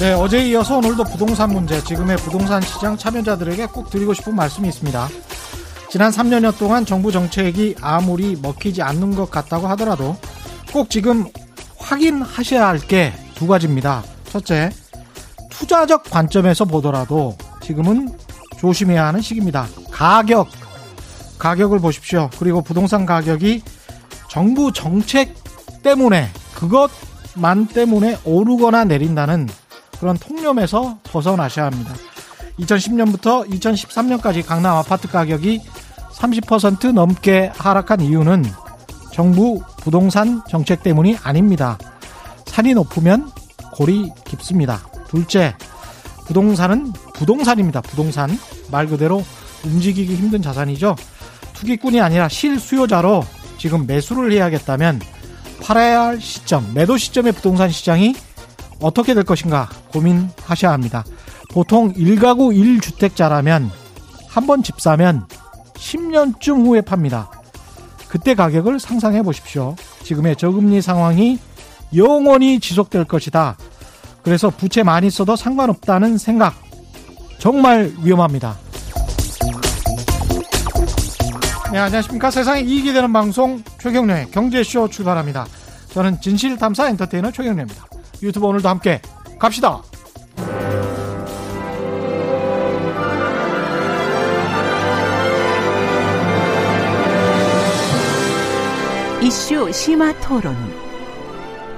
네, 어제 이어서 오늘도 부동산 문제, 지금의 부동산 시장 참여자들에게 꼭 드리고 싶은 말씀이 있습니다. 지난 3년여 동안 정부 정책이 아무리 먹히지 않는 것 같다고 하더라도 꼭 지금 확인하셔야 할 게 두 가지입니다. 첫째, 투자적 관점에서 보더라도 지금은 조심해야 하는 시기입니다. 가격, 가격을 보십시오. 그리고 부동산 가격이 정부 정책 때문에 그것만 때문에 오르거나 내린다는 그런 통념에서 벗어나셔야 합니다. 2010년부터 2013년까지 강남 아파트 가격이 30% 넘게 하락한 이유는 정부 부동산 정책 때문이 아닙니다. 산이 높으면 골이 깊습니다. 둘째, 부동산은 부동산입니다. 부동산. 말 그대로 움직이기 힘든 자산이죠. 투기꾼이 아니라 실수요자로 지금 매수를 해야겠다면 팔아야 할 시점, 매도 시점의 부동산 시장이 어떻게 될 것인가 고민하셔야 합니다. 보통 1가구 1주택자라면 한 번 집 사면 10년쯤 후에 팝니다. 그때 가격을 상상해 보십시오. 지금의 저금리 상황이 영원히 지속될 것이다. 그래서 부채 많이 써도 상관없다는 생각 정말 위험합니다. 네, 안녕하십니까. 세상에 이익이 되는 방송 최경련의 경제쇼 출발합니다. 저는 진실탐사 엔터테이너 최경련입니다. 유튜브 오늘도 함께 갑시다. 이슈 심화 토론.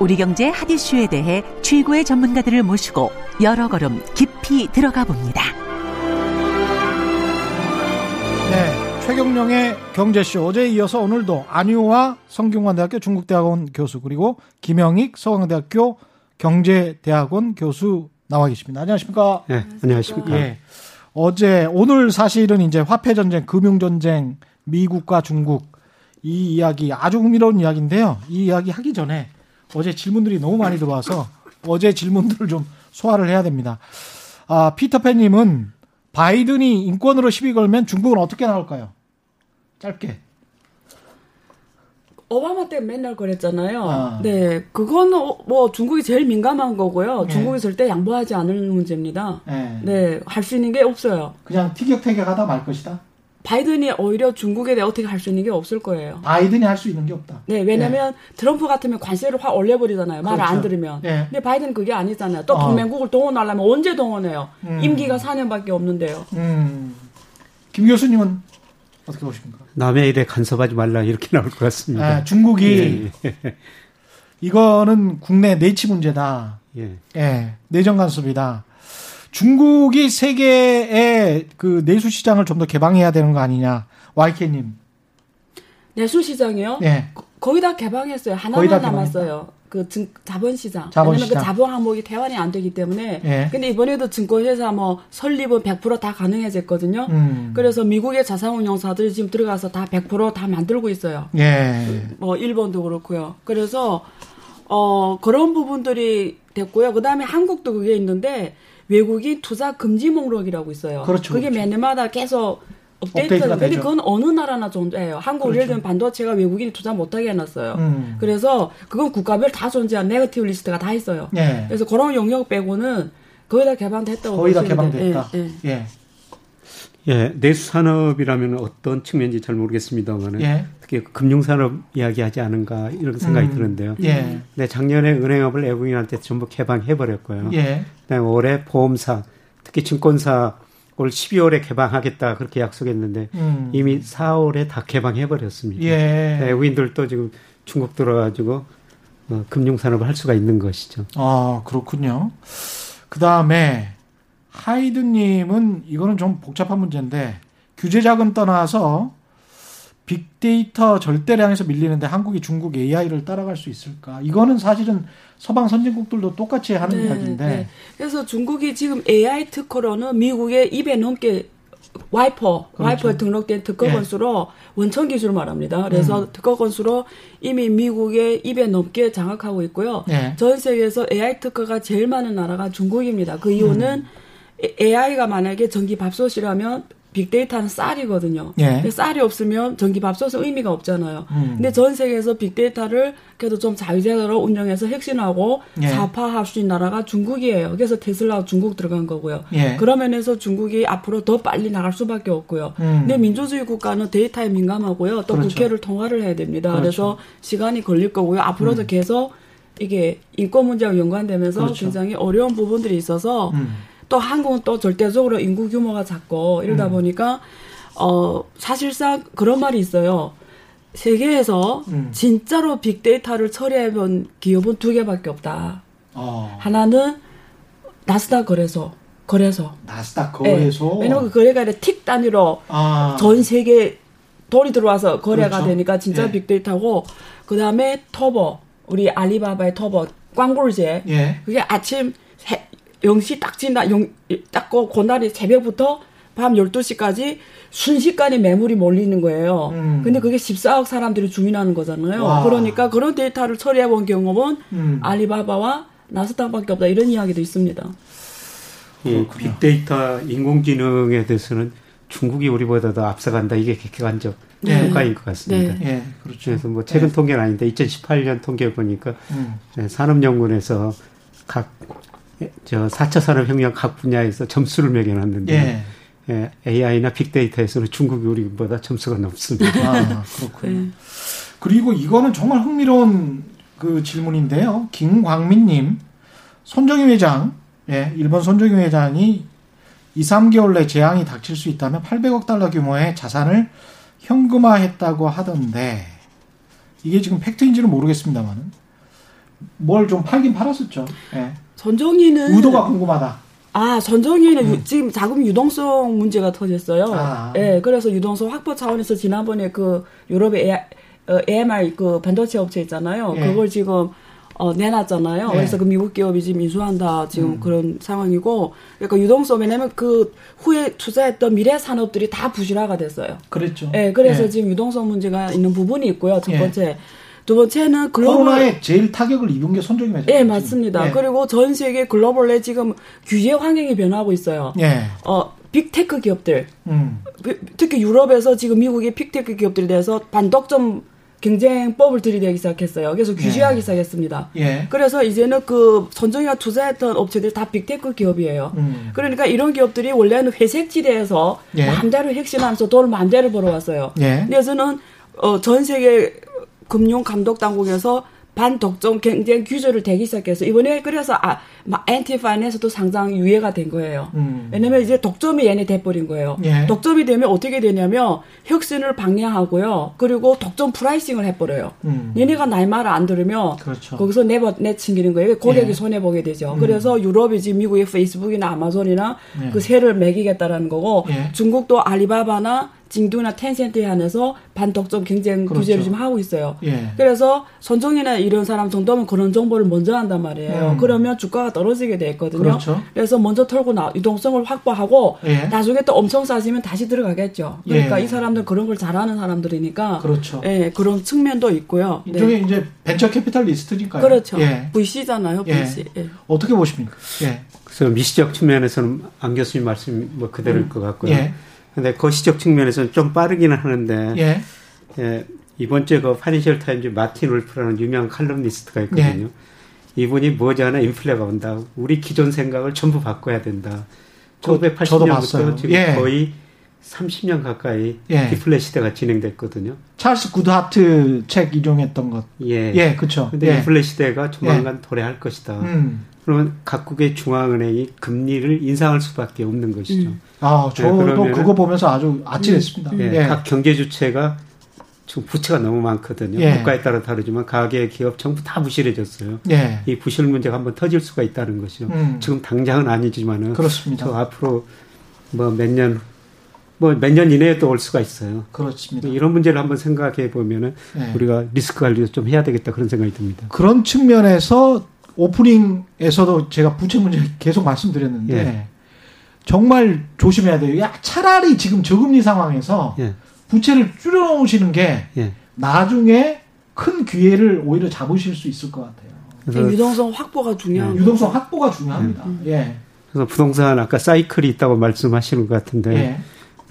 우리 경제 핫 이슈에 대해 최고의 전문가들을 모시고 여러 걸음 깊이 들어가 봅니다. 네, 최경령의 경제쇼 어제에 이어서 오늘도 안유화 성균관대학교 중국대학원 교수 그리고 김영익 서강대학교 경제대학원 교수 나와 계십니다. 안녕하십니까? 네, 안녕하십니까? 예. 어제 오늘 사실은 이제 화폐 전쟁, 금융 전쟁, 미국과 중국 이 이야기 아주 흥미로운 이야기인데요. 이 이야기 하기 전에 어제 질문들이 너무 많이 들어와서 어제 질문들을 좀 소화를 해야 됩니다. 아, 피터팬님은 바이든이 인권으로 시비 걸면 중국은 어떻게 나올까요? 짧게. 오바마 때 맨날 그랬잖아요. 아. 네, 그거는 어, 뭐 중국이 제일 민감한 거고요. 네. 중국이 절대 양보하지 않을 문제입니다. 네. 네, 할 수 있는 게 없어요. 그냥 티격태격하다 말 것이다. 바이든이 오히려 중국에 대해 어떻게 할 수 있는 게 없을 거예요. 바이든이 할 수 있는 게 없다. 네, 왜냐면 트럼프 같으면 관세를 확 올려버리잖아요. 말을 그렇죠. 안 들으면. 네. 근데 바이든은 그게 아니잖아요. 또 어. 동맹국을 동원하려면 언제 동원해요? 음. 임기가 4년밖에 없는데요. 음. 김 교수님은 어떻게 보십니까? 남의 일에 간섭하지 말라 이렇게 나올 것 같습니다. 아, 중국이 예, 이거는 국내 내치 문제다. 예. 예, 내정 간섭이다. 중국이 세계의 그 내수 시장을 좀 더 개방해야 되는 거 아니냐. YK님. 내수 시장이요? 예. 거- 거의 다 개방했어요. 하나만 남았어요. 그 증, 자본시장. 자본시장. 왜냐면 그 자본 항목이 대환이 안 되기 때문에. 예. 근데 이번에도 증권회사 뭐 설립은 100%다 가능해졌거든요. 음. 그래서 미국의 자산운용사들이 지금 들어가서 다 100%다 만들고 있어요. 예. 뭐 일본도 그렇고요. 그래서 어 그런 부분들이 됐고요. 그다음에 한국도 그게 있는데 외국인 투자 금지 목록이라고 있어요. 그렇죠, 그게 그렇죠. 몇 년마다 계속 업데이트가 근데. 그건 어느 나라나 존재해요. 한국 예를 그렇죠. 들면 반도체가 외국인이 투자 못하게 해놨어요. 음. 그래서 그건 국가별 다 존재한 negative list가 다 있어요. 예. 그래서 그런 영역 빼고는 거의 다 개방됐다고 거의 다. 개방됐다. 예, 예. 예. 예, 내수 산업이라면 어떤 측면인지 잘 모르겠습니다만 예. 특히 금융 산업 이야기하지 않은가 이런 생각이 음. 드는데요. 예. 네, 작년에 은행업을 외국인한테 전부 개방해 버렸고요. 예. 그다음에 올해 보험사, 특히 증권사 올 12월에 개방하겠다 그렇게 약속했는데 음. 이미 4월에 다 개방해 버렸습니다. 예. 외국인들도 지금 중국 들어가지고 어, 금융 산업을 할 수가 있는 것이죠. 아, 그렇군요. 그 다음에, 하이드님은 이거는 좀 복잡한 문제인데, 규제자금 떠나서 빅데이터 절대량에서 밀리는데 한국이 중국 AI를 따라갈 수 있을까? 이거는 사실은 서방 선진국들도 똑같이 하는 네, 이야기인데, 네. 그래서 중국이 지금 AI 특허로는 미국의 입에 넘게 와이퍼, 그렇죠. 와이퍼에 등록된 특허 예. 건수로 원천 기술 말합니다. 그래서 특허 건수로 이미 미국의 입에 넘게 장악하고 있고요. 예. 전 세계에서 AI 특허가 제일 많은 나라가 중국입니다. 그 이유는 AI가 만약에 전기 밥솥이라면 빅데이터는 쌀이거든요. 예. 쌀이 없으면 전기 밥솥은 의미가 없잖아요. 음. 근데 전 세계에서 빅데이터를 그래도 좀 자유제대로 운영해서 혁신하고 예. 사파할 수 있는 나라가 중국이에요. 그래서 테슬라 중국 들어간 거고요. 예. 그런 면에서 중국이 앞으로 더 빨리 나갈 수밖에 없고요. 음. 근데 민주주의 국가는 데이터에 민감하고요. 또 그렇죠. 국회를 통과를 해야 됩니다. 그렇죠. 그래서 시간이 걸릴 거고요. 앞으로도 계속 이게 인권 문제와 연관되면서 그렇죠. 굉장히 어려운 부분들이 있어서 음. 또 한국은 또 절대적으로 인구 규모가 작고 이러다 음. 보니까 어 사실상 그런 말이 있어요. 세계에서 음. 진짜로 빅데이터를 처리해본 기업은 두 개밖에 없다. 어. 하나는 나스닥 거래소, 거래소. 나스닥 예. 거래소. 왜냐면 그 거래가 아니라 틱 단위로 아. 전 세계 돈이 들어와서 거래가 그렇죠. 되니까 진짜 예. 빅데이터고 그 다음에 터보 우리 알리바바의 터보 광골제 예. 그게 아침 세, 0시 딱 지나 영, 딱고 그날이 새벽부터 밤 12시까지 순식간에 매물이 몰리는 거예요. 음. 근데 그게 14억 사람들이 주민하는 거잖아요. 와. 그러니까 그런 데이터를 처리해 본 경험은 음. 알리바바와 나스닥밖에 없다 이런 이야기도 있습니다. 이 빅데이터 인공지능에 대해서는 중국이 우리보다 더 앞서간다. 이게 객관적 네. 평가인 것 같습니다. 네. 예. 그렇죠. 그래서 뭐 최근 통계는 아닌데 2018년 통계 보니까 음. 네, 산업연구원에서 각 저 4차 산업혁명 각 분야에서 점수를 매겨놨는데 예. 예, AI나 빅데이터에서는 중국이 우리보다 점수가 높습니다. 아, 그렇군요. 네. 그리고 이거는 정말 흥미로운 그 질문인데요. 김광민님, 손정희 회장, 예, 일본 손정희 회장이 2, 3개월 내 재앙이 닥칠 수 있다면 800억 달러 규모의 자산을 현금화했다고 하던데, 이게 지금 팩트인지는 모르겠습니다만, 뭘 좀 팔긴 팔았었죠. 예. 전정희는 의도가 궁금하다. 아, 전정희는 유- 지금 자금 유동성 문제가 터졌어요. 아. 예, 그래서 유동성 확보 차원에서 지난번에 그 유럽의 AI, 어, AMR 그 반도체 업체 있잖아요. 예. 그걸 지금 어, 내놨잖아요. 예. 그래서 그 미국 기업이 지금 인수한다 지금 음. 그런 상황이고, 그러니까 유동성 왜냐면 그 후에 투자했던 미래 산업들이 다 부실화가 됐어요. 그랬죠. 예, 그래서 예. 지금 유동성 문제가 있는 부분이 있고요. 첫 예. 번째, 두 번째는 글로벌 코로나에 제일 타격을 입은 게 손정의 회장. 예, 맞습니다. 예. 그리고 전 세계 글로벌에 지금 규제 환경이 변하고 있어요. 예. 어, big tech 기업들, 음. 비- 특히 유럽에서 지금 미국의 big tech 기업들에 대해서 반독점 경쟁법을 들이대기 시작했어요. 그래서 규제하기 예. 시작했습니다. 예. 그래서 이제는 그 손정의가 투자했던 업체들이 다 big tech 기업이에요. 음. 그러니까 이런 기업들이 원래는 회색지대에서 예. 마음대로 혁신하면서 돈을 마음대로 벌어왔어요. 예. 그래서는 어, 전 세계 금융 감독 당국에서 반독점 경쟁 규제를 대기 시작해서 이번에 그래서 아, Ant Financial에서도 상장 유예가 된 거예요. 음. 왜냐면 이제 독점이 얘네 돼버린 거예요. 예. 독점이 되면 어떻게 되냐면 혁신을 방해하고요. 그리고 독점 pricing을 해버려요. 음. 얘네가 나의 말을 안 들으면 그렇죠. 거기서 내버 내친기는 거예요. 고객이 예. 손해 보게 되죠. 그래서 유럽이 지금 미국의 페이스북이나 아마존이나 예. 그 세를 매기겠다라는 거고 예. 중국도 알리바바나 징둥이나 텐센트에 한해서 반독점 경쟁 그렇죠. 규제를 지금 하고 있어요. 예. 그래서 손정의나 이런 사람 정도면 그런 정보를 먼저 안단 말이에요. 음. 그러면 주가가 떨어지게 돼 있거든요. 그렇죠. 래서 먼저 털고 나 유동성을 확보하고 예. 나중에 또 엄청 싸지면 다시 들어가겠죠. 그러니까 예. 이 사람들 그런 걸 잘하는 사람들이니까 그렇죠. 예, 그런 측면도 있고요. 네. 일종의 이제 venture capitalist니까요. 그렇죠. 예. VC잖아요, 예. VC. 예. 어떻게 보십니까? 예. 그래서 미시적 측면에서는 안 교수님 말씀이 뭐 그대로일 것 같고요. 예. 근데 거시적 측면에서는 좀 빠르기는 하는데 예. 예, 이번 주에 그 파이낸셜 타임즈 마틴 울프라는 유명한 칼럼니스트가 있거든요. 이분이 머지않아 인플레가 온다. 우리 기존 생각을 전부 바꿔야 된다. 그, 저도 봤어요. 1980년부터 지금 예. 거의 30년 가까이 예. 디플레 시대가 진행됐거든요. 찰스 구드하트 책 인용했던 것. 예. 예, 그렇죠. 근데 예. 인플레 시대가 조만간 도래할 것이다. 음. 그러면 각국의 중앙은행이 금리를 인상할 수밖에 없는 것이죠. 음. 아, 저도 네, 그거 보면서 아주 아찔했습니다. 예, 예. 각 경제 주체가 지금 부채가 너무 많거든요. 예. 국가에 따라 다르지만 가계, 기업, 정부 다 부실해졌어요. 예. 이 부실 문제가 한번 터질 수가 있다는 것이죠. 음. 지금 당장은 아니지만은 그렇습니다. 저 앞으로 뭐 몇 년, 뭐 몇 년 이내에 또 올 수가 있어요. 그렇습니다. 이런 문제를 한번 생각해 보면은 예. 우리가 리스크 관리도 좀 해야 되겠다 그런 생각이 듭니다. 그런 측면에서 오프닝에서도 제가 부채 문제 계속 말씀드렸는데 예. 정말 조심해야 돼요. 야, 차라리 지금 저금리 상황에서 예. 부채를 줄여놓으시는 게 예. 나중에 큰 기회를 오히려 잡으실 수 있을 것 같아요. 그래서, 유동성 확보가 중요한 유동성 확보가 중요합니다. 음. 예. 그래서 부동산 아까 사이클이 있다고 말씀하시는 것 같은데 예.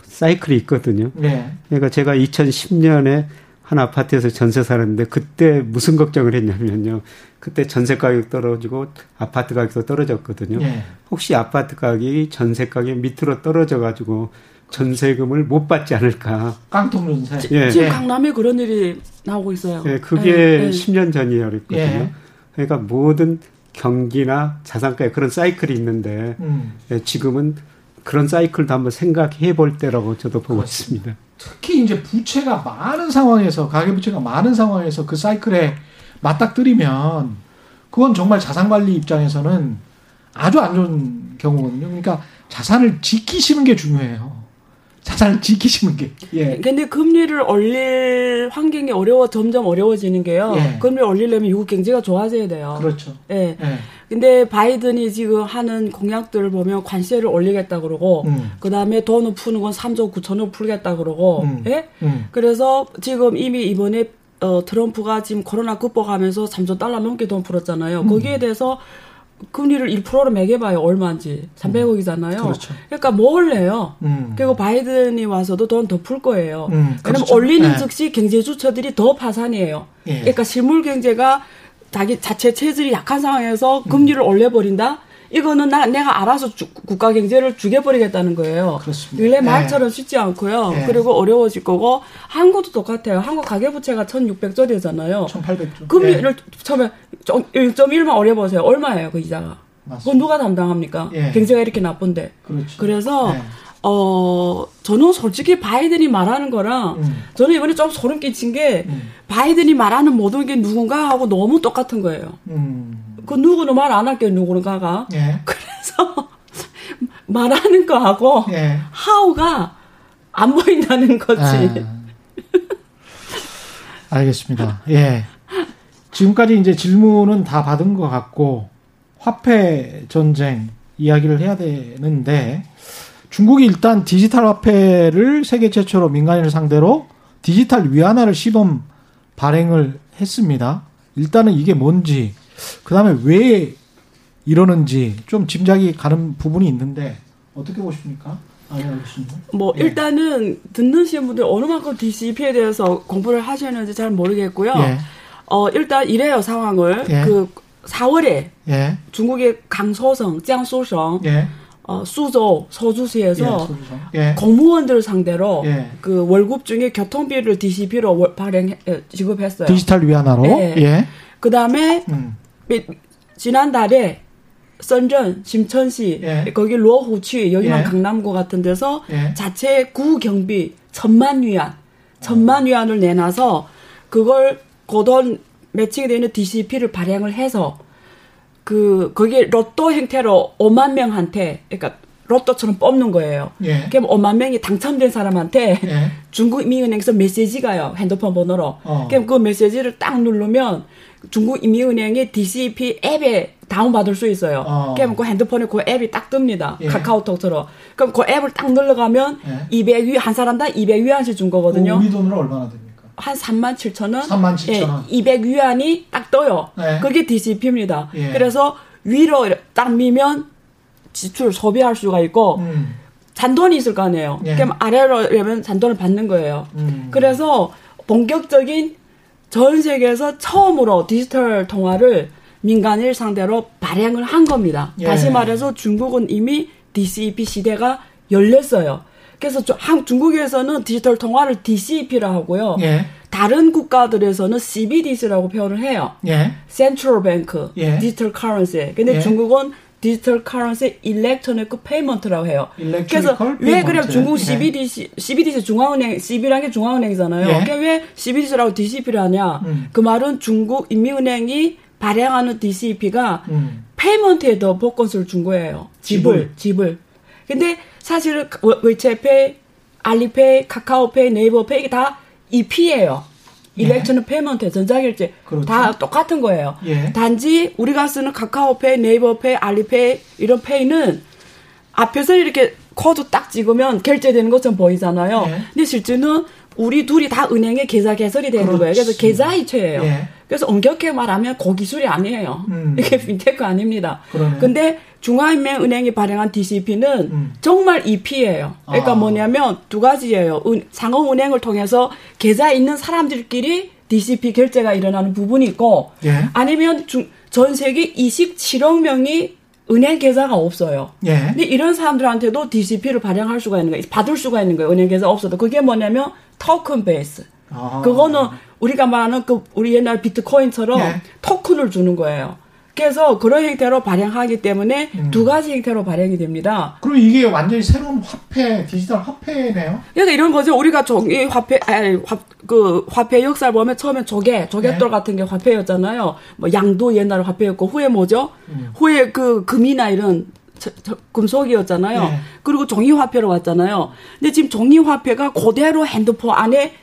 사이클이 있거든요. 예. 그러니까 제가 2010년에 한 아파트에서 전세 사는데 그때 무슨 걱정을 했냐면요. 그때 전세 가격 떨어지고 아파트 가격도 떨어졌거든요. 예. 혹시 아파트 가격이 전세 가격 밑으로 떨어져 가지고 전세금을 못 받지 않을까. 깡통 전세. 예. 지금 예. 강남에 그런 일이 나오고 있어요. 예, 그게 예, 예. 10년 전이라 그랬거든요. 예. 그러니까 모든 경기나 자산가에 그런 사이클이 있는데 음. 예, 지금은 그런 사이클도 한번 생각해 볼 때라고 저도 보고 있습니다. 특히 이제 부채가 많은 상황에서 가계 부채가 많은 상황에서 그 사이클에 맞닥뜨리면 그건 정말 자산 관리 입장에서는 아주 안 좋은 경우거든요. 그러니까 자산을 지키시는 게 중요해요. 자산을 지키시는 게. 예. 근데 금리를 올릴 환경이 어려워 점점 어려워지는 게요. 예. 금리를 올리려면 미국 경제가 좋아져야 돼요. 그렇죠. 예. 예. 근데 바이든이 지금 하는 공약들을 보면 관세를 올리겠다 그러고 음. 그다음에 돈을 푸는 건 3조 9천억 풀겠다 그러고 음. 예? 음. 그래서 지금 이미 이번에 어, 트럼프가 지금 코로나 극복하면서 3조 달러 넘게 돈 풀었잖아요. 음. 거기에 대해서 금리를 1%로 매겨봐요. 얼마인지. 300억이잖아요. 그렇죠. 그러니까 뭘 내요? 음. 그리고 바이든이 와서도 돈 더 풀 거예요. 음, 왜냐면 그렇죠. 올리는 네. 즉시 경제 주체들이 더 파산이에요. 예. 그러니까 실물 경제가 자기 자체 체질이 약한 상황에서 금리를 음. 올려버린다? 이거는 나, 내가 알아서 주- 국가 경제를 죽여버리겠다는 거예요. 그렇습니다. 원래 예. 말처럼 쉽지 않고요. 예. 그리고 어려워질 거고, 한국도 똑같아요. 한국 가계부채가 1600조 되잖아요. 1800조. 금리를 처음에 1.1만 올려보세요. 얼마예요, 그 이자가? 그건 맞습니다. 누가 담당합니까? 예. 경제가 이렇게 나쁜데. 그렇죠. 그래서 예. 어 저는 솔직히 바이든이 말하는 거랑 음. 저는 이번에 좀 소름 끼친 게 음. 바이든이 말하는 모든 게 누군가 하고 너무 똑같은 거예요. 음. 그 누구는 말 안 할게요, 누군가가. 예. 그래서 말하는 거하고 예. 하우가 안 보인다는 거지. 아. 알겠습니다. 예. 지금까지 이제 질문은 다 받은 것 같고 화폐 전쟁 이야기를 해야 되는데 중국이 일단 디지털 화폐를 세계 최초로 민간인을 상대로 디지털 위안화를 시범 발행을 했습니다. 일단은 이게 뭔지 그다음에 왜 이러는지 좀 짐작이 가는 부분이 있는데 어떻게 보십니까? 알겠습니다. 뭐 예. 일단은 듣는 분들 어느 만큼 DCP에 대해서 공부를 하셨는지 잘 모르겠고요. 예. 어 일단 이래요 상황을 예. 그 4월에 예. 중국의 강서성,江苏省, 예. 어, 수조, 서주시에서 예. 소주성. 예. 공무원들 상대로 예. 그 월급 중에 교통비를 DCP로 월, 발행 에, 지급했어요. 디지털 위안화로. 예. 예. 그 다음에 음. 지난달에 선전, 심천시, 예. 거기 로후취, 여기만 예. 강남구 같은 데서 예. 자체 구 경비 천만 위안, 천만 위안을 내놔서 그걸 고돈 매칭이 되는 DCP를 발행을 해서 그 거기에 로또 형태로 5만 명한테 그러니까 로또처럼 뽑는 거예요. 예. 그럼 5만 명이 당첨된 사람한테 예. 중국인민은행에서 메시지가 가요. 핸드폰 번호로. 어. 그럼 그 메시지를 딱 누르면 중국 인민은행의 DCP 앱에 다운받을 수 있어요. 어. 그럼 그 핸드폰에 그 앱이 딱 뜹니다. 예. 카카오톡처럼. 그럼 그 앱을 딱 눌러가면 예. 200위, 한 사람당 200위안씩 준 거거든요. 우리 돈으로 얼마나 됩니까? 한 3만 7천 원? 3만 7천 원. 예, 200위안이 딱 떠요. 네. 그게 DCP입니다. 예. 그래서 위로 딱 미면 지출, 소비할 수가 있고, 음. 잔돈이 있을 거 아니에요. 예. 그럼 아래로 이러면 잔돈을 받는 거예요. 음. 그래서 본격적인 전 세계에서 처음으로 디지털 통화를 민간인 상대로 발행을 한 겁니다. 예. 다시 말해서 중국은 이미 DCEP 시대가 열렸어요. 그래서 중국에서는 디지털 통화를 DCEP라 하고요. 예. 다른 국가들에서는 CBDC라고 표현을 해요. 예. Central Bank, 예. digital currency. 근데 예. 중국은 digital currency electronic payment라고 해요. 그래서 왜 payment. 그래 중국 예. CBDC, CBDC 중앙은행, CB라는 게 중앙은행이잖아요. 예. 그러니까 왜 CBDC라고 DCEP를 하냐? 음. 그 말은 중국 인민은행이 발행하는 DCEP가 음. payment에 더 복권수를 준 거예요. 지불. 지불. 근데 사실은 웨- 웨이페이, 알리페이, 카카오페이, 네이버페이 이게 다 EP예요. 예. electronic payment, 전자결제 그렇죠. 다 똑같은 거예요. 예. 단지 우리가 쓰는 카카오페이, 네이버페이, 알리페이 이런 페이는 앞에서 이렇게 코드 딱 찍으면 결제되는 것처럼 보이잖아요. 네. 근데 실제는 우리 둘이 다 은행에 계좌 개설이 되는 그렇지. 거예요. 그래서 계좌 이체예요. 예. 그래서 엄격하게 말하면 고기술이 아니에요. 음. 이게 핀테크 아닙니다. 그러네. 근데 중앙인민은행이 발행한 DCEP는 음. 정말 EP예요. 그러니까 아. 뭐냐면 두 가지예요. 상업은행을 통해서 계좌 있는 사람들끼리 DCP 결제가 일어나는 부분이 있고 예. 아니면 중, 전 세계 27억 명이 은행 계좌가 없어요. 예. 근데 이런 사람들한테도 DCP를 발행할 수가 있는 거예요. 받을 수가 있는 거예요. 은행 계좌 없어도. 그게 뭐냐면 토큰 베이스. 아. 그거는 우리가 말하는 그 우리 옛날 비트코인처럼 예. 토큰을 주는 거예요. 그래서 그런 형태로 발행하기 때문에 음. 두 가지 형태로 발행이 됩니다. 그럼 이게 완전히 새로운 화폐, 디지털 화폐네요? 그러니까 이런 거죠. 우리가 종이 화폐, 아니, 화, 그 화폐 역사를 보면 처음에 조개, 조개돌 네. 같은 게 화폐였잖아요. 뭐 양도 옛날에 화폐였고 후에 뭐죠? 음. 후에 그 금이나 이런 저, 저, 금속이었잖아요. 네. 그리고 종이 화폐로 왔잖아요. 근데 지금 종이 화폐가 그대로 핸드폰 안에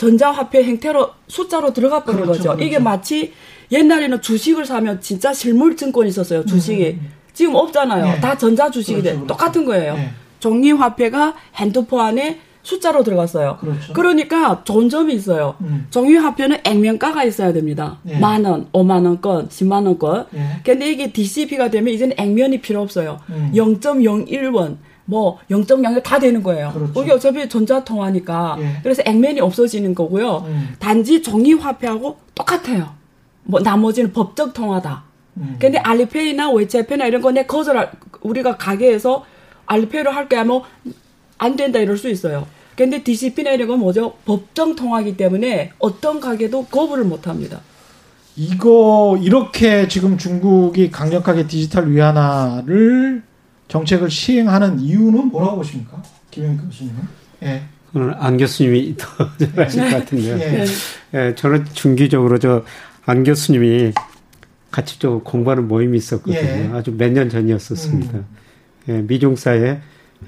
전자화폐 형태로 숫자로 들어가 버린 그렇죠, 거죠. 그렇죠. 이게 마치 옛날에는 주식을 사면 진짜 실물 증권이 있었어요. 주식이. 음, 음, 음. 지금 없잖아요. 네. 다 전자 주식이 그렇죠, 돼. 그렇죠. 똑같은 거예요. 네. 종이 화폐가 핸드폰 안에 숫자로 들어갔어요. 그렇죠. 그러니까 좋은 점이 있어요. 음. 종이 화폐는 액면가가 있어야 됩니다. 네. 만 원, 오만 원권, 십만 원권. 네. 근데 이게 DCEP가 되면 이제는 액면이 필요 없어요. 음. 0.01원. 뭐 0.01 다 되는 거예요. 그렇죠. 이게 어차피 전자통화니까. 예. 그래서 액면이 없어지는 거고요. 음. 단지 종이 화폐하고 똑같아요. 뭐 나머지는 법적 통화다. 음. 근데 알리페이나 웨이페이나 이런 거내 거절 우리가 가게에서 알리페이로 할게 하면 안 된다 이럴 수 있어요. 근데 DCP나 이런 건 뭐죠? 법정 통화기 때문에 어떤 가게도 거부를 못 합니다. 이거 이렇게 지금 중국이 강력하게 디지털 위안화를 정책을 시행하는 이유는 뭐라고 보십니까? 김영 교수님은? 예. 오늘 안 교수님이 더 잘하실 것 같은데요. 예. 예. 저는 중기적으로 저 안 교수님이 같이 좀 공부하는 모임이 있었거든요. 예. 아주 몇 년 전이었었습니다. 음. 예, 미중사에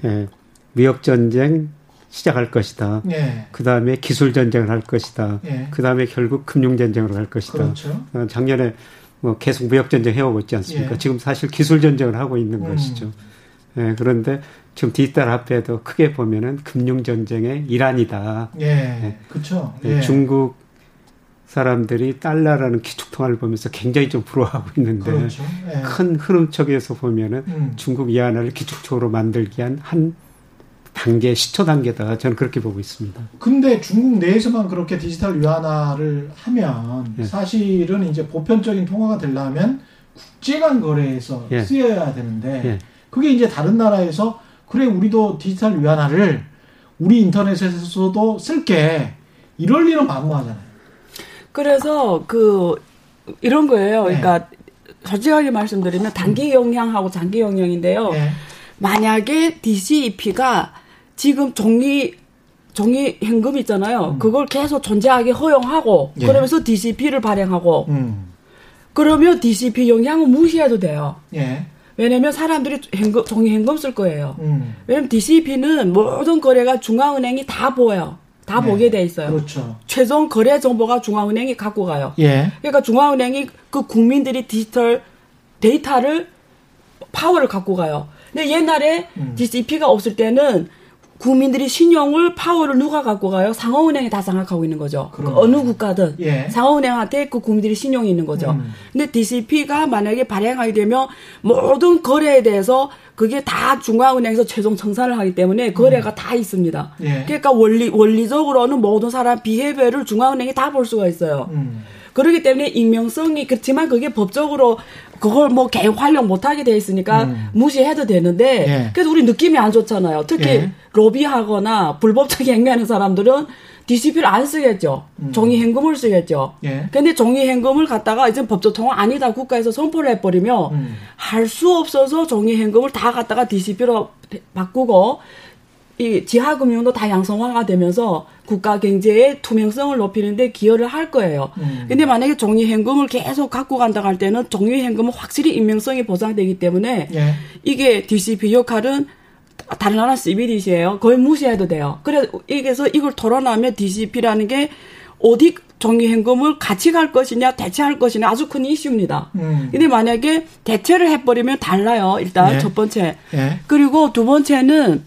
예, 무역 전쟁 시작할 것이다. 예. 그 다음에 기술 전쟁을 할 것이다. 예. 그 다음에 결국 금융 전쟁으로 갈 것이다. 그렇죠. 어, 작년에 뭐 계속 무역 전쟁 해오고 있지 않습니까? 예. 지금 사실 기술 전쟁을 하고 있는 음. 것이죠. 예, 그런데 지금 디지털 화폐도 크게 보면은 금융 전쟁의 일환이다. 예, 그렇죠. 중국 사람들이 달러라는 기축통화를 보면서 굉장히 좀 부러워하고 있는데 그렇죠. 예. 큰 흐름 쪽에서 보면은 음. 중국 위안화를 기축통화로 만들기 위한 한 단계 시초 단계다 저는 그렇게 보고 있습니다. 근데 중국 내에서만 그렇게 디지털 위안화를 하면 예. 사실은 이제 보편적인 통화가 되려면 국제간 거래에서 예. 쓰여야 되는데 예. 그게 이제 다른 나라에서 그래 우리도 디지털 위안화를 우리 인터넷에서도 쓸게 이럴 리는 만무하잖아요. 그래서 그 이런 거예요. 네. 그러니까 솔직하게 말씀드리면 단기 영향하고 장기 영향인데요. 네. 만약에 DCEP가 지금 종이 종이 현금 있잖아요. 음. 그걸 계속 존재하게 허용하고 예. 그러면서 DCP를 발행하고 음. 그러면 DCP 영향은 무시해도 돼요. 예. 왜냐면 사람들이 현금, 종이 현금 쓸 거예요. 음. 왜냐면 DCP는 모든 거래가 중앙은행이 다 보여요. 다 네. 보게 돼 있어요. 그렇죠. 최종 거래 정보가 중앙은행이 갖고 가요. 예. 그러니까 중앙은행이 그 국민들이 디지털 데이터를 파워를 갖고 가요. 근데 옛날에 음. DCP가 없을 때는 국민들이 신용을 파워를 누가 갖고 가요? 상호은행이 다 장악하고 있는 거죠. 그 어느 국가든 예. 상호은행한테 그 국민들이 신용이 있는 거죠. 음. 근데 DCP가 만약에 발행하게 되면 모든 거래에 대해서 그게 다 중앙은행에서 최종 청산을 하기 때문에 거래가 음. 다 있습니다. 예. 그러니까 원리 원리적으로는 모든 사람 비해배를 중앙은행이 다 볼 수가 있어요. 음. 그렇기 때문에 익명성이 그렇지만 그게 법적으로 그걸 뭐 개혁 활용 못하게 돼 있으니까 음. 무시해도 되는데 예. 그래서 우리 느낌이 안 좋잖아요. 특히 예. 로비하거나 불법적 행위하는 사람들은 DCP를 안 쓰겠죠. 음. 종이 현금을 쓰겠죠. 예. 근데 종이 현금을 갖다가 이제 법적 통화 아니다 국가에서 선포를 해버리면 음. 할수 없어서 종이 현금을 다 갖다가 DCP로 바꾸고 이 지하 금융도 다 양성화가 되면서 국가 경제의 투명성을 높이는데 기여를 할 거예요. 음. 근데 만약에 종이 현금을 계속 갖고 간다고 할 때는 종이 현금은 확실히 인명성이 보장되기 때문에 예. 이게 DCP 역할은 다른 나라 CBDC예요. 거의 무시해도 돼요. 그래서 이게서 이걸 토론하면 DCP라는 게 어디 정기현금을 같이 갈 것이냐 대체할 것이냐 아주 큰 이슈입니다. 음. 근데 만약에 대체를 해버리면 달라요. 일단 예. 첫 번째. 예. 그리고 두 번째는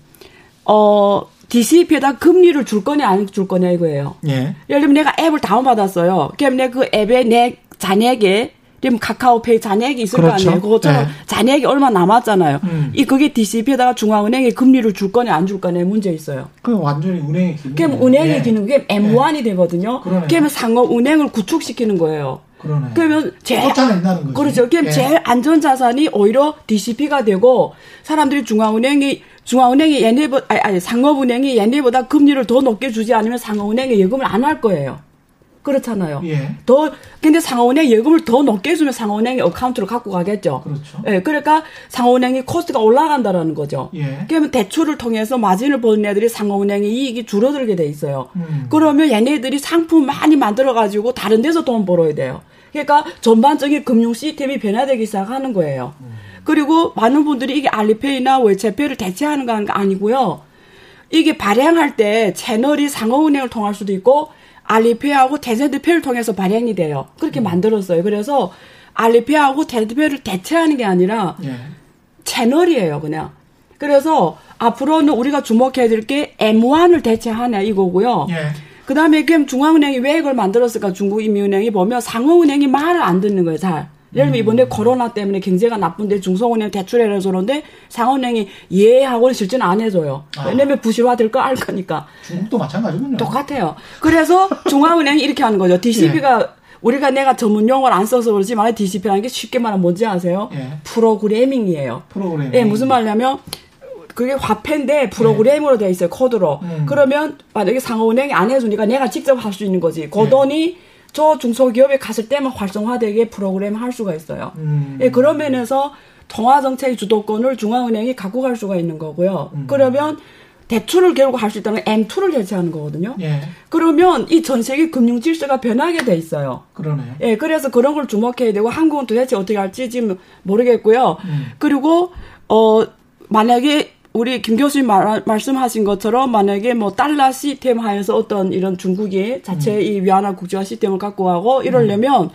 어 DCP에다 금리를 줄 거냐 안 줄 거냐 이거예요. 예. 예를 들면 내가 앱을 다운받았어요. 그럼 내가 그 앱에 내 자녀에게 지금 카카오페이 잔액이 있을 그렇죠. 거 아니에요. 그것처럼 네. 잔액이 얼마 남았잖아요. 음. 이 그게 DCP에다가 중앙은행에 금리를 줄 거냐 안 줄 거냐 문제 있어요. 그 완전히 은행의 기능. 그럼 은행의 예. 기능 그게 M1이 예. 되거든요. 그러면 상업 은행을 구축시키는 거예요. 그러네. 그러면 제일. 그렇죠. 그럼 예. 제일 안전 자산이 오히려 DCP가 되고 사람들이 중앙은행이 중앙은행이 얘네보다 아니, 아니 상업은행이 얘네보다 금리를 더 높게 주지 않으면 상업은행에 예금을 안 할 거예요. 그렇잖아요. 예. 더 근데 상업은행 예금을 더 높게 주면 상업은행이 account를 갖고 가겠죠. 그렇죠. 예, 그러니까 상업은행이 cost가 올라간다라는 거죠. 예. 그러면 대출을 통해서 마진을 버는 애들이 상업은행의 이익이 줄어들게 돼 있어요. 음. 그러면 얘네들이 상품 많이 만들어 가지고 다른 데서 돈 벌어야 돼요. 그러니까 전반적인 금융 시스템이 변화되기 시작하는 거예요. 음. 그리고 많은 분들이 이게 알리페이나 위챗페이를 대체하는 거 아니고요. 이게 발행할 때 채널이 상호은행을 통할 수도 있고 알리페하고 대세드페를 통해서 발행이 돼요. 그렇게 음. 만들었어요. 그래서 알리페하고 대세드페를 대체하는 게 아니라 예. 채널이에요, 그냥. 그래서 앞으로는 우리가 주목해야 될 게 M1을 대체하냐 이거고요. 예. 그 다음에 그럼 중앙은행이 왜 이걸 만들었을까? 중국인민은행이 보면 상호은행이 말을 안 듣는 거예요, 잘. 예를 들면 이번에 음. 코로나 때문에 경제가 나쁜데 중소은행 대출해서 그러는데 상은행이 예하고는 실제는 안 해줘요. 아. 왜냐면 부실화될 거 알 거니까. 중국도 마찬가지군요. 똑같아요. 그래서 중앙은행이 이렇게 하는 거죠. DCP가 예. 우리가 내가 전문 용어를 안 써서 그러지만 DCP라는 게 쉽게 말하면 뭔지 아세요? 예. 프로그래밍이에요. 프로그래밍. 예, 무슨 말이냐면 그게 화폐인데 프로그램으로 네. 돼 있어요 코드로. 음. 그러면 만약에 상호은행이 안 해주니까 내가 직접 할 수 있는 거지. 그 돈이 저 중소기업에 갔을 때만 활성화되게 프로그램 할 수가 있어요. 음. 예, 그런 면에서 통화정책 주도권을 중앙은행이 갖고 갈 수가 있는 거고요. 음. 그러면 대출을 결국 할 수 있다는 M2를 대체하는 거거든요. 예. 그러면 이 전 세계 금융 질서가 변하게 돼 있어요. 그러네요. 예, 그래서 그런 걸 주목해야 되고 한국은 도대체 어떻게 할지 지금 모르겠고요. 음. 그리고 어 만약에 우리 김 교수님 말, 말씀하신 것처럼 만약에 뭐 달러 시스템 하에서 어떤 이런 중국이 자체 음. 이 위안화 국제화 시스템을 갖고 가고 이러려면 음.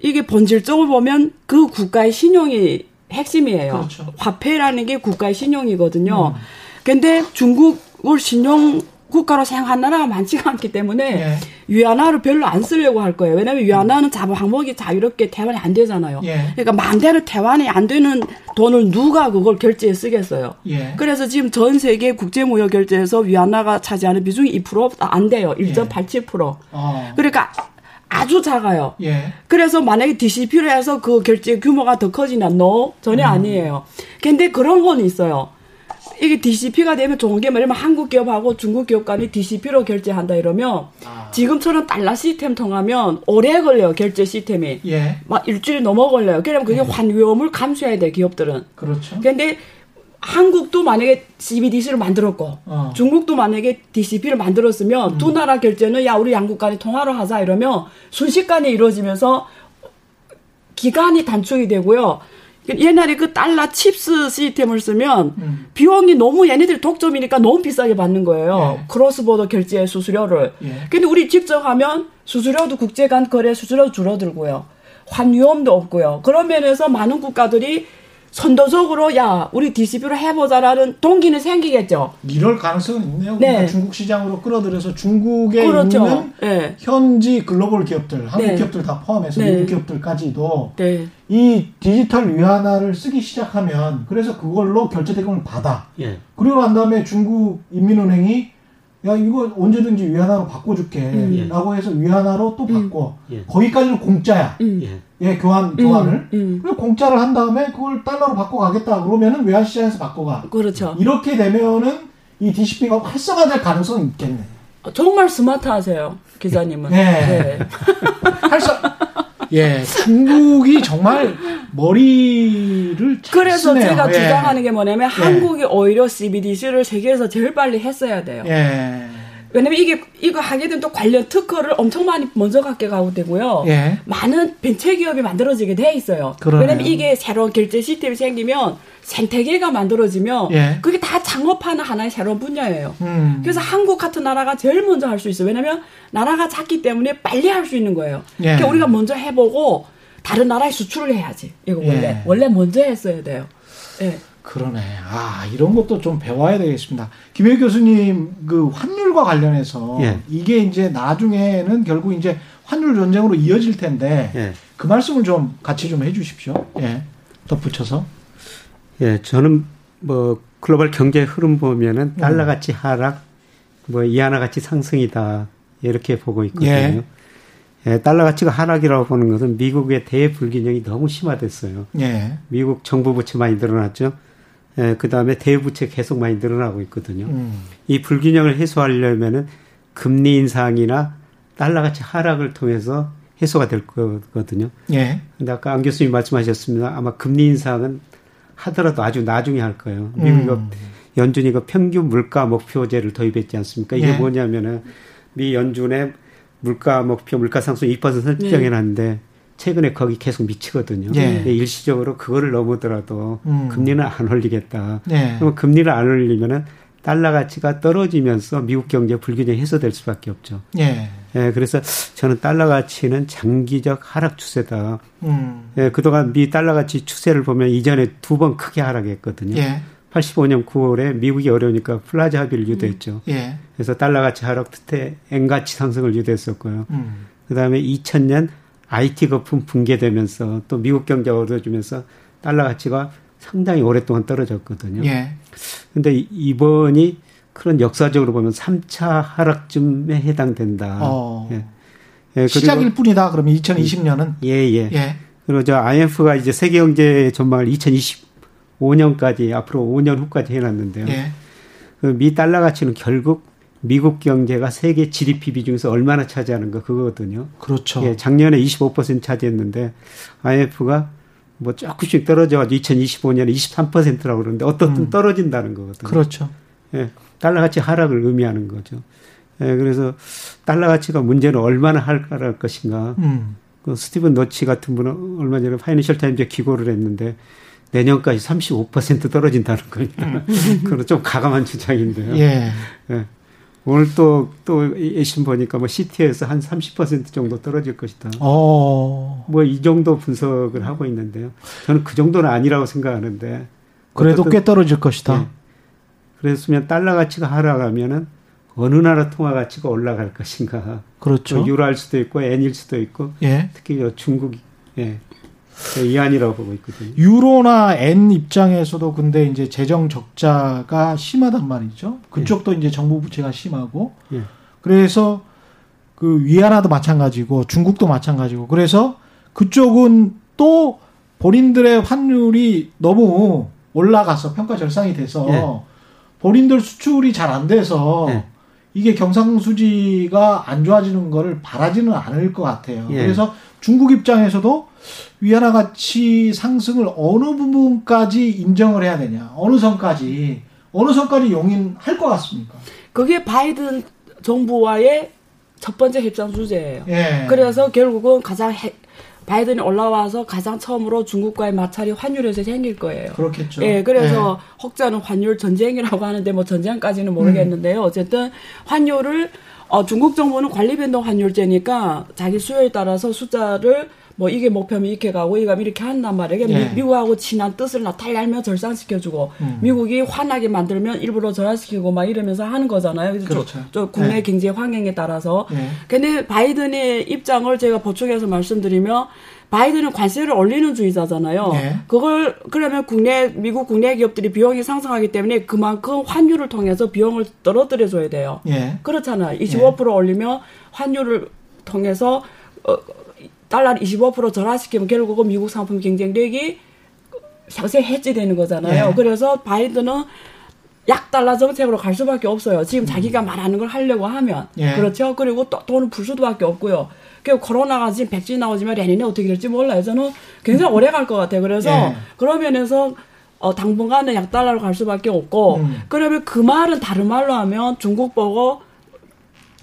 이게 본질적으로 보면 그 국가의 신용이 핵심이에요. 그렇죠. 화폐라는 게 국가의 신용이거든요. 음. 근데 중국을 신용 국가로 생각한 나라가 많지가 않기 때문에 예. 위안화를 별로 안 쓰려고 할 거예요. 왜냐하면 위안화는 자본 항목이 자유롭게 대환이 안 되잖아요. 예. 그러니까 만대로 대환이 안 되는 돈을 누가 그걸 결제에 쓰겠어요. 예. 그래서 지금 전 세계 국제무역 결제에서 위안화가 차지하는 비중이 2%안 돼요. 1.87%. 어. 그러니까 아주 작아요. 예. 그래서 만약에 DCP로 해서 그 결제 규모가 더 커지냐? no, 전혀 음. 아니에요. 근데 그런 건 있어요. 이게 DCP가 되면 좋은 게 뭐냐면 한국 기업하고 중국 기업 간이 DCP로 결제한다 이러면 아. 지금처럼 달러 시스템 통하면 오래 걸려요 결제 시스템이 예. 막 일주일 넘어 걸려요. 그러면 그게 예. 환위험을 감수해야 돼 기업들은. 그렇죠. 근데 한국도 만약에 CBDC를 만들었고 어. 중국도 만약에 DCP를 만들었으면 음. 두 나라 결제는 야 우리 양국 간에 통화를 하자 이러면 순식간에 이루어지면서 기간이 단축이 되고요. 옛날에 그 달러 CHIPS 시스템을 쓰면 음. 비용이 너무 얘네들이 독점이니까 너무 비싸게 받는 거예요. 예. cross-border 결제 수수료를. 예. 근데 우리 직접 하면 수수료도 국제 간 거래 수수료 줄어들고요. 환위험도 없고요. 그런 면에서 많은 국가들이 선도적으로 야 우리 DCEP로 해보자라는 동기는 생기겠죠. 이럴 가능성은 있네요. 네. 중국 시장으로 끌어들여서 중국에 그렇죠. 있는 네. 현지 글로벌 기업들, 한국 네. 기업들 다 포함해서 네. 미국 기업들까지도 네. 이 디지털 위안화를 쓰기 시작하면 그래서 그걸로 결제 대금을 받아. 예. 그리고 난 다음에 중국 인민은행이 야 이거 언제든지 위안화로 바꿔줄게라고 음, 예. 해서 위안화로 또 음. 바꿔. 음. 거기까지는 공짜야. 음. 예. 예, 교환, 음, 교환을. 음, 음. 공짜를 한 다음에 그걸 달러로 바꿔가겠다. 그러면은 외환 시장에서 바꿔가. 그렇죠. 이렇게 되면은 이 DCP가 활성화될 가능성이 있겠네. 정말 스마트하세요, 기자님은. 네. 네. 활성, 예, 중국이 정말 머리를 그래서 쓰네요. 제가 예. 주장하는 게 뭐냐면 예. 한국이 오히려 CBDC를 세계에서 제일 빨리 했어야 돼요. 예. 왜냐면 이게 이거 하게 되면 또 관련 특허를 엄청 많이 먼저 갖게 가고 되고요. 예. 많은 벤처 기업이 만들어지게 돼 있어요. 그러네요. 왜냐면 이게 새로운 결제 시스템이 생기면 생태계가 만들어지면 예. 그게 다 창업하는 하나의 새로운 분야예요. 음. 그래서 한국 같은 나라가 제일 먼저 할 수 있어요. 왜냐면 나라가 작기 때문에 빨리 할 수 있는 거예요. 예. 그러니까 우리가 먼저 해보고 다른 나라에 수출을 해야지. 이거 원래 예. 원래 먼저 했어야 돼요. 예. 그러네. 아, 이런 것도 좀 배워야 되겠습니다. 김혜 교수님, 그 환율과 관련해서 예. 이게 이제 나중에는 결국 이제 환율 전쟁으로 이어질 텐데 예. 그 말씀을 좀 같이 좀 해 주십시오. 예. 덧붙여서. 예, 저는 뭐 글로벌 경제 흐름 보면은 달러 가치 하락, 뭐 이하나 가치 상승이다 이렇게 보고 있거든요. 예. 예, 달러 가치가 하락이라고 보는 것은 미국의 대불균형이 너무 심화됐어요. 예. 미국 정부 부채 많이 늘어났죠. 예, 그 다음에 대부채 계속 많이 늘어나고 있거든요. 음. 이 불균형을 해소하려면은 금리 인상이나 달러 가치 하락을 통해서 해소가 될 거거든요. 예. 근데 아까 안 교수님 말씀하셨습니다. 아마 금리 인상은 하더라도 아주 나중에 할 거예요. 미국이 음. 연준이 그 평균 물가 목표제를 도입했지 않습니까? 이게 예. 뭐냐면은 미 연준의 물가 목표 물가 상승 2% 설정해 놨는데 최근에 거기 계속 미치거든요. 예. 일시적으로 그거를 넘어더라도 음. 금리는 안 올리겠다. 예. 그러면 금리를 안 올리면은 달러 가치가 떨어지면서 미국 경제 불균형이 해소될 수밖에 없죠. 예. 예, 그래서 저는 달러 가치는 장기적 하락 추세다. 음. 예, 그동안 미 달러 가치 추세를 보면 이전에 두 번 크게 하락했거든요. 예. 85년 9월에 미국이 어려우니까 플라자 합의를 유도했죠. 예. 그래서 달러 가치 하락 끝에 엔 가치 상승을 유도했었고요. 음. 그다음에 2000년 IT 거품 붕괴되면서 또 미국 경제가 어려워지면서 달러 가치가 상당히 오랫동안 떨어졌거든요. 예. 근데 이- 이번이 그런 역사적으로 보면 3차 하락쯤에 해당된다. 어. 예. 예, 시작일 뿐이다. 그러면 2020년은 예, 예. 예. 그리고 저 IMF가 이제 세계 경제 전망을 2025년까지 앞으로 5년 후까지 해 놨는데요. 예. 그미 달러 가치는 결국 미국 경제가 세계 GDP 비중에서 얼마나 차지하는 거 그거거든요. 그렇죠. 예, 작년에 25% 차지했는데 IMF가 뭐 조금씩 떨어져가지고 2025년에 23%라고 그러는데 어떻든 음. 떨어진다는 거거든요. 그렇죠. 예, 달러 가치 하락을 의미하는 거죠. 예, 그래서 달러 가치가 문제는 얼마나 하락할 것인가. 음. 그 스티븐 너치 같은 분은 얼마 전에 파이낸셜 타임즈에 기고를 했는데 내년까지 35% 떨어진다는 겁니다. 그건 좀 가감한 주장인데요. 예. 예. 오늘 또, 또, 예신 보니까 뭐 시티에서 한 30% 정도 떨어질 것이다. 어. 뭐 이 정도 분석을 하고 있는데요. 저는 그 정도는 아니라고 생각하는데. 그래도 어떻든 꽤 떨어질 것이다. 예. 그랬으면 달러 가치가 하락하면은 어느 나라 통화 가치가 올라갈 것인가. 그렇죠. 뭐 유로할 수도 있고 엔일 수도 있고 예. 특히 저 중국 예. 이안이라고 보고 있거든요. 유로나 엔 입장에서도 근데 이제 재정 적자가 심하단 말이죠. 그쪽도 이제 정부 부채가 심하고 예. 그래서 그 위안화도 마찬가지고 중국도 마찬가지고 그래서 그쪽은 또 본인들의 환율이 너무 올라가서 평가 절상이 돼서 예. 본인들 수출이 잘 안 돼서 예. 이게 경상수지가 안 좋아지는 거를 바라지는 않을 것 같아요. 예. 그래서 중국 입장에서도 위안화 가치 상승을 어느 부분까지 인정을 해야 되냐, 어느 선까지, 어느 선까지 용인할 것 같습니까? 그게 바이든 정부와의 첫 번째 협상 주제예요. 예. 그래서 결국은 가장 해- 바이든이 올라와서 가장 처음으로 중국과의 마찰이 환율에서 생길 거예요. 그렇겠죠. 예, 그래서 혹자는 환율 전쟁이라고 하는데 뭐 전쟁까지는 음. 모르겠는데요. 어쨌든 환율을 어, 중국 정부는 관리 변동 환율제니까 자기 수요에 따라서 숫자를 뭐 이게 목표면 이렇게 가고 가면 이렇게 한단 말이에요. 예. 미, 미국하고 친한 뜻을 나타내면 절상시켜주고 음. 미국이 화나게 만들면 일부러 절하시키고 막 이러면서 하는 거잖아요. 그래서 그렇죠. 저, 저 국내 예. 경제 환경에 따라서. 예. 근데 바이든의 입장을 제가 보충해서 말씀드리면 바이든은 관세를 올리는 주의자잖아요. 예. 그걸 그러면 국내 미국 국내 기업들이 비용이 상승하기 때문에 그만큼 환율을 통해서 비용을 떨어뜨려 줘야 돼요. 예. 그렇잖아요. 25% 올리면 환율을 통해서 어, 달러를 25% 절하시키면 결국은 미국 상품 경쟁력이 상세 해지되는 거잖아요. 예. 그래서 바이든은 약달러 정책으로 갈 수밖에 없어요. 지금 자기가 말하는 걸 하려고 하면 예. 그렇죠. 그리고 또 돈을 풀 수밖에 없고요. 그 코로나가 지금 백신 나오지만 내년에 어떻게 될지 몰라요. 저는 굉장히 오래 갈 것 같아요. 그래서 예. 그런 면에서 어, 당분간은 약달러로 갈 수밖에 없고 음. 그러면 그 말은 다른 말로 하면 중국 보고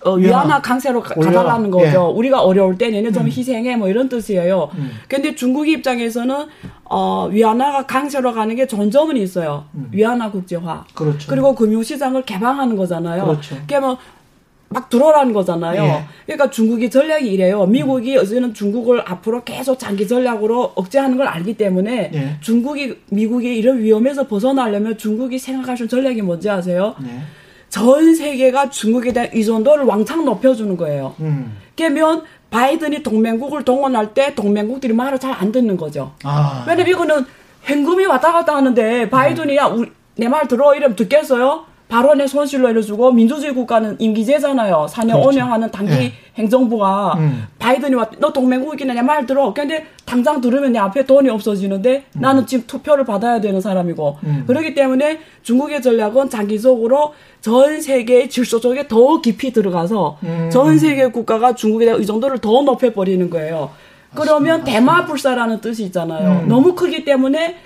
어, 위안화 강세로 가 달라는 거죠. 예. 우리가 어려울 때는 좀 음. 희생해 뭐 이런 뜻이에요. 음. 근데 중국 입장에서는 어, 위안화가 강세로 가는 게 좋은 점은 있어요. 음. 위안화 국제화. 그렇죠. 그리고 금융시장을 개방하는 거잖아요. 그렇죠. 그게 뭐막 들어라는 거잖아요. 예. 그러니까 중국이 전략이 이래요. 미국이 어제는 중국을 앞으로 계속 장기 전략으로 억제하는 걸 알기 때문에 예. 중국이 미국이 이런 위험에서 벗어나려면 중국이 생각하시는 전략이 뭔지 아세요? 예. 전 세계가 중국에 대한 의존도를 왕창 높여주는 거예요. 음. 그러면 바이든이 동맹국을 동원할 때 동맹국들이 말을 잘 안 듣는 거죠. 아. 왜냐면 이거는 현금이 왔다 갔다 하는데 바이든이 야, 내말 들어 이러면 듣겠어요? 발언의 손실로 해주고 민주주의 국가는 임기제잖아요. 4년 그렇죠. 운영하는 단기 네. 행정부가 음. 바이든이 왔, 너 동맹국이나 내말 들어. 근데 당장 들으면 내 앞에 돈이 없어지는데 음. 나는 지금 투표를 받아야 되는 사람이고 음. 그렇기 때문에 중국의 전략은 장기적으로 전 세계의 질서 속에 더 깊이 들어가서 음. 전 세계 국가가 중국에 대한 의존도를 더 높여버리는 거예요. 그러면 대마불사라는 뜻이 있잖아요. 음. 너무 크기 때문에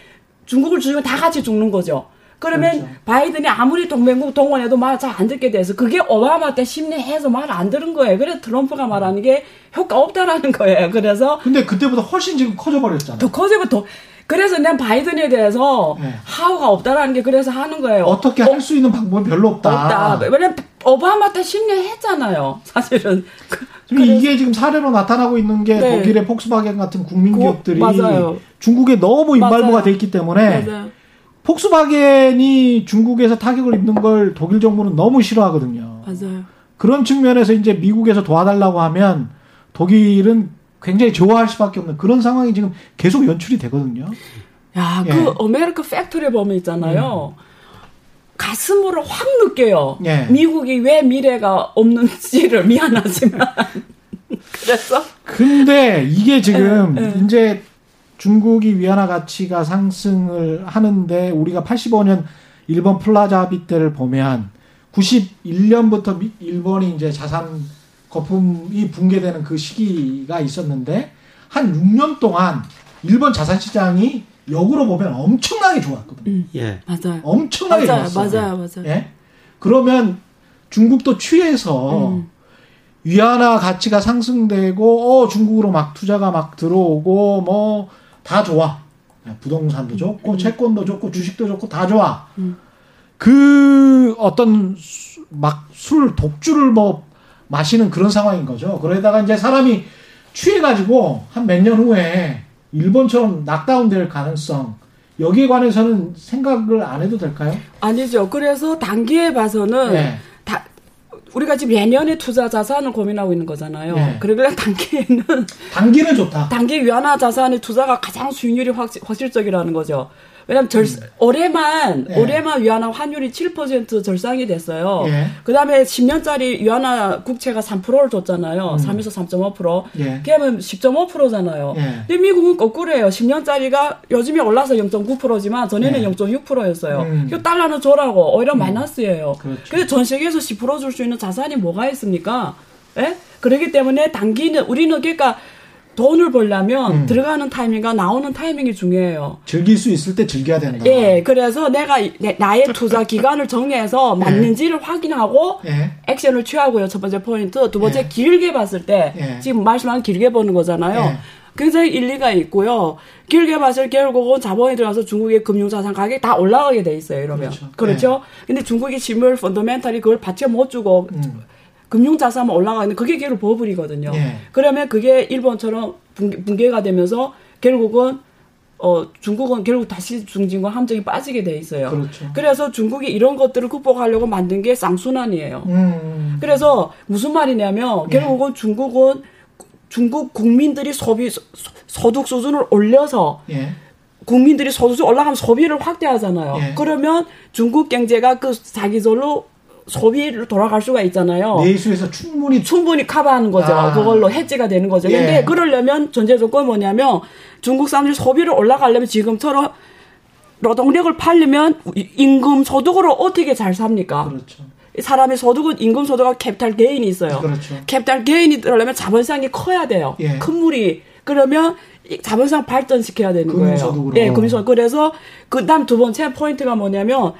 중국을 죽이면 다 같이 죽는 거죠. 그러면 그렇죠. 바이든이 아무리 동맹국 동원해도 말 잘 안 듣게 돼서 그게 오바마 때 심리해서 말 안 들은 거예요. 그래서 트럼프가 말하는 게 효과 없다라는 거예요. 그래서 근데 그때보다 훨씬 지금 커져버렸잖아요. 더 커져버 그래서 난 바이든에 대해서 네. 하우가 없다라는 게 그래서 하는 거예요. 어떻게 할 수 있는 방법이 별로 없다. 없다. 왜냐면 오바마 때 심리했잖아요. 사실은. 지금 이게 지금 사례로 나타나고 있는 게 네. 독일의 폭스바겐 같은 국민 기업들이 중국에 너무 임발부가 돼 있기 때문에 맞아요. 폭스바겐이 중국에서 타격을 입는 걸 독일 정부는 너무 싫어하거든요. 맞아요. 그런 측면에서 이제 미국에서 도와달라고 하면 독일은 굉장히 좋아할 수밖에 없는 그런 상황이 지금 계속 연출이 되거든요. 야, 예. 그 America Factory 보면 있잖아요. 음. 가슴으로 확 느껴요. 예. 미국이 왜 미래가 없는지를 미안하지만. 그래서. 근데 이게 지금 예, 예. 이제 중국이 위안화 가치가 상승을 하는데 우리가 85년 일본 플라자 합의 때를 보면 91년부터 일본이 이제 자산 거품이 붕괴되는 그 시기가 있었는데 한 6년 동안 일본 자산 시장이 역으로 보면 엄청나게 좋았거든요. 음, 예. 맞아요. 엄청나게 맞아요, 좋았어요. 맞아요, 맞아요. 예? 그러면 중국도 취해서 음. 위안화 가치가 상승되고 어 중국으로 막 투자가 막 들어오고 뭐 다 좋아. 부동산도 좋고 음. 채권도 좋고 주식도 좋고 다 좋아. 음. 그 어떤 막 술 독주를 뭐 마시는 그런 상황인 거죠. 그러다가 이제 사람이 취해가지고 한 몇 년 후에 일본처럼 낙다운될 가능성 여기에 관해서는 생각을 안 해도 될까요? 아니죠. 그래서 단기에 봐서는 네. 우리가 지금 예년에 투자 자산을 고민하고 있는 거잖아요. 네. 그러길래 단기에는 단기는 좋다. 단기 위안화 자산의 투자가 가장 수익률이 확, 확실적이라는 거죠. 왜냐면 절, 음. 올해만, 예. 올해만 위안화 환율이 7% 절상이 됐어요. 예. 그 다음에 10년짜리 위안화 국채가 3%를 줬잖아요. 음. 3에서 3.5%. 예. 그러면 10.5%잖아요. 예. 근데 미국은 거꾸로예요. 10년짜리가 요즘에 올라서 0.9%지만 전에는 예. 0.6%였어요. 음. 이거 달러는 줘라고. 오히려 음. 마이너스예요. 그렇죠. 근데 전 세계에서 10%줄 수 있는 자산이 뭐가 있습니까? 예? 그렇기 때문에 단기는, 우리는 그러니까 돈을 벌려면 음. 들어가는 타이밍과 나오는 타이밍이 중요해요. 즐길 수 있을 때 즐겨야 된다. 예, 그래서 내가 내, 나의 투자 기간을 정해서 예. 맞는지를 예. 확인하고 예. 액션을 취하고요. 첫 번째 포인트. 두 번째 예. 길게 봤을 때 예. 지금 말씀한 길게 보는 거잖아요. 굉장히 일리가 있고요. 길게 봤을 결국은 자본이 들어가서 중국의 금융자산 가격이 다 올라가게 돼 있어요. 이러면 그렇죠. 그렇죠? 근데 중국이 실물 펀더멘탈이 그걸 받쳐 못 주고. 음. 금융자산만 올라가는 그게 결국 버블이거든요. 예. 그러면 그게 일본처럼 붕괴, 가 되면서 결국은 어 중국은 결국 다시 중진과 함정이 빠지게 돼 있어요. 그렇죠. 그래서 중국이 이런 것들을 극복하려고 만든 게 쌍순환이에요. 음. 그래서 무슨 말이냐면 예. 결국은 중국은 중국 국민들이 소비 소득 수준을 올려서 예. 국민들이 소득이 올라가면 소비를 확대하잖아요. 예. 그러면 중국 경제가 그 자기절로 소비를 돌아갈 수가 있잖아요. 내수에서 충분히 충분히 커버하는 거죠. 아. 그걸로 해지가 되는 거죠. 예. 근데 그러려면 전제 조건 뭐냐면 중국 사람들이 소비를 올라가려면 지금처럼 노동력을 팔려면 임금 소득으로 어떻게 잘 삽니까? 그렇죠. 사람의 소득은 임금 소득과 capital gain이 있어요. 그렇죠. capital gain이 늘려면 자본시장이 커야 돼요. 예. 큰 물이 그러면 자본시장 발전시켜야 되는. 거예요. 예, 금융소득. 그래서 그다음 두 번째 포인트가 뭐냐면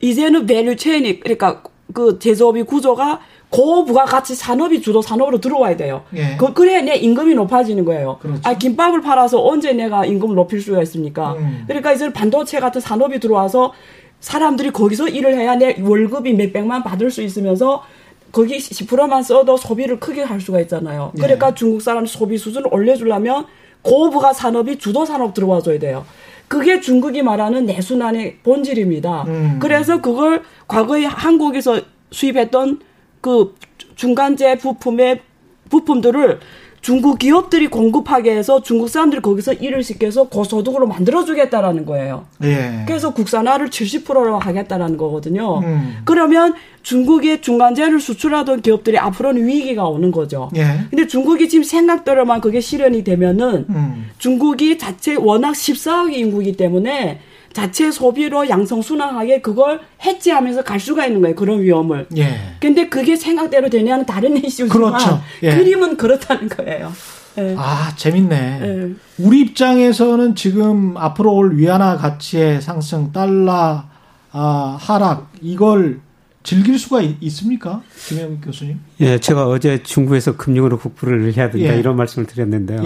이제는 value chain이 그러니까 그 제조업의 구조가 고부가 가치 산업이 주도 산업으로 들어와야 돼요. 예. 그, 그래야 내 임금이 높아지는 거예요. 그렇죠. 아, 김밥을 팔아서 언제 내가 임금을 높일 수가 있습니까? 음. 그러니까 이제 반도체 같은 산업이 들어와서 사람들이 거기서 일을 해야 내 월급이 몇백만 받을 수 있으면서 거기 10%만 써도 소비를 크게 할 수가 있잖아요. 예. 그러니까 중국 사람 소비 수준을 올려주려면 고부가 산업이 주도 산업 들어와줘야 돼요. 그게 중국이 말하는 내순환의 본질입니다. 음. 그래서 그걸 과거에 한국에서 수입했던 그 중간재 부품의 부품들을 중국 기업들이 공급하게 해서 중국 사람들이 거기서 일을 시켜서 고소득으로 만들어주겠다라는 거예요. 예. 그래서 국산화를 70%로 하겠다라는 거거든요. 음. 그러면 중국의 중간재를 수출하던 기업들이 앞으로는 위기가 오는 거죠. 예. 근데 중국이 지금 생각대로만 그게 실현이 되면은 음. 중국이 자체 워낙 14억 인구이기 때문에 자체 소비로 양성순환하게 그걸 해지하면서 갈 수가 있는 거예요. 그런 위험을. 예. 근데 그게 생각대로 되냐는 다른 이슈지만 그렇죠. 예. 그림은 그렇다는 거예요. 예. 아, 재밌네. 예. 우리 입장에서는 지금 앞으로 올 위안화 가치의 상승, 달러 아, 하락 이걸 즐길 수가 있, 습니까 김영 교수님? 예, 제가 어제 중국에서 금융으로 국부를 해야 된다 예. 이런 말씀을 드렸는데요.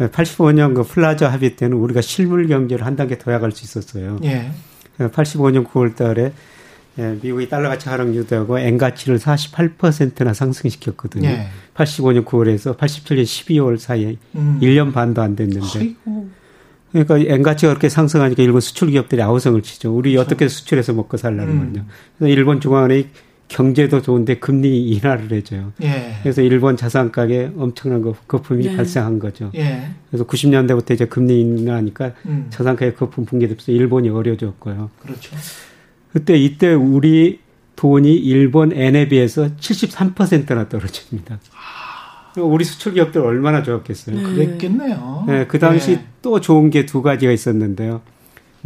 예. 85년 그 플라자 합의 때는 우리가 실물 경제를 한 단계 더 나갈 수 있었어요. 예. 85년 9월 달에 예, 미국이 달러 가치 하락 유도하고 엔 가치를 48%나 상승시켰거든요. 예. 85년 9월에서 87년 12월 사이에 음. 1년 반도 안 됐는데. 아이고. 그러니까 엔 가치가 그렇게 상승하니까 일본 수출 기업들이 아우성을 치죠. 우리 그렇죠. 어떻게 수출해서 먹고 살라는 음. 거냐. 그래서 일본 중앙은행이 경제도 좋은데 금리 인하를 해줘요. 예. 그래서 일본 자산 가격에 엄청난 거품이 예. 발생한 거죠. 예. 그래서 90년대부터 이제 금리 인하니까 음. 자산 가격 거품 붕괴되면서 일본이 어려졌고요. 그렇죠. 그때 이때 우리 돈이 일본 엔에 비해서 73%나 떨어집니다. 아. 우리 수출 기업들 얼마나 좋았겠어요. 네. 그랬겠네요. 네, 그 당시 네. 또 좋은 게 두 가지가 있었는데요.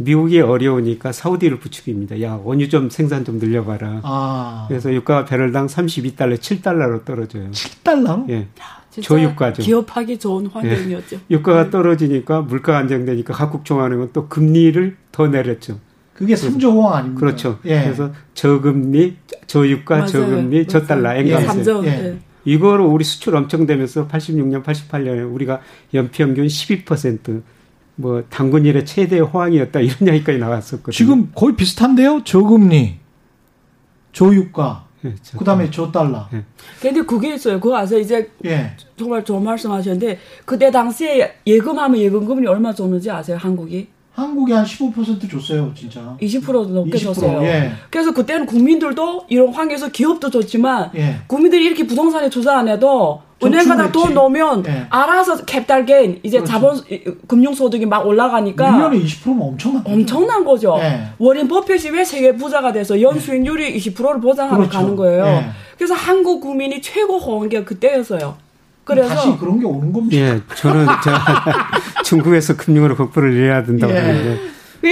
미국이 어려우니까 사우디를 부추깁니다. 야, 원유 좀 생산 좀 늘려봐라. 아. 그래서 유가 배럴당 32달러, 7달러로 떨어져요. 7달러? 예. 저유가죠. 기업하기 좋은 환경이었죠. 예. 유가가 네. 떨어지니까 물가 안정되니까 각국 종합은행은 또 금리를 더 내렸죠. 그게 3조 원 아닙니까? 그렇죠. 예. 그래서 저금리, 저유가, 맞아요. 저금리, 저달러, 앵간세. 예. 예. 이거로 우리 수출 엄청 되면서 86년, 88년에 우리가 연평균 12% 뭐 당군 일의 최대 호황이었다 이런 이야기까지 나왔었거든요. 지금 거의 비슷한데요. 저금리, 저유가, 네, 그다음에 저달러. 네. 근데 그게 있어요. 그거 아세요? 이제 예. 정말 좋은 말씀하셨는데 그때 당시에 예금하면 예금금리 얼마 줬는지 아세요? 한국이? 한국이 한 15% 줬어요, 진짜. 20%도 넘게 20%, 줬어요. 예. 그래서 그때는 국민들도 이런 환경에서 기업도 좋지만 예. 국민들이 이렇게 부동산에 투자 안 해도 은행가다 돈 넣으면 네. 알아서 게인 이제 그렇죠. 자본 금융 소득이 막 올라가니까 1년에 20%면 엄청난 거죠. 엄청난 거죠. 네. 워린 버핏이 왜 세계 부자가 돼서 연 수익률이 20%를 보장하고 그렇죠. 가는 거예요. 네. 그래서 한국 국민이 최고 게 그때였어요. 그래서 다시 그런 게 오는 겁니다. 예, 저는 중국에서 금융으로 극부를 해야 된다고 예. 하는데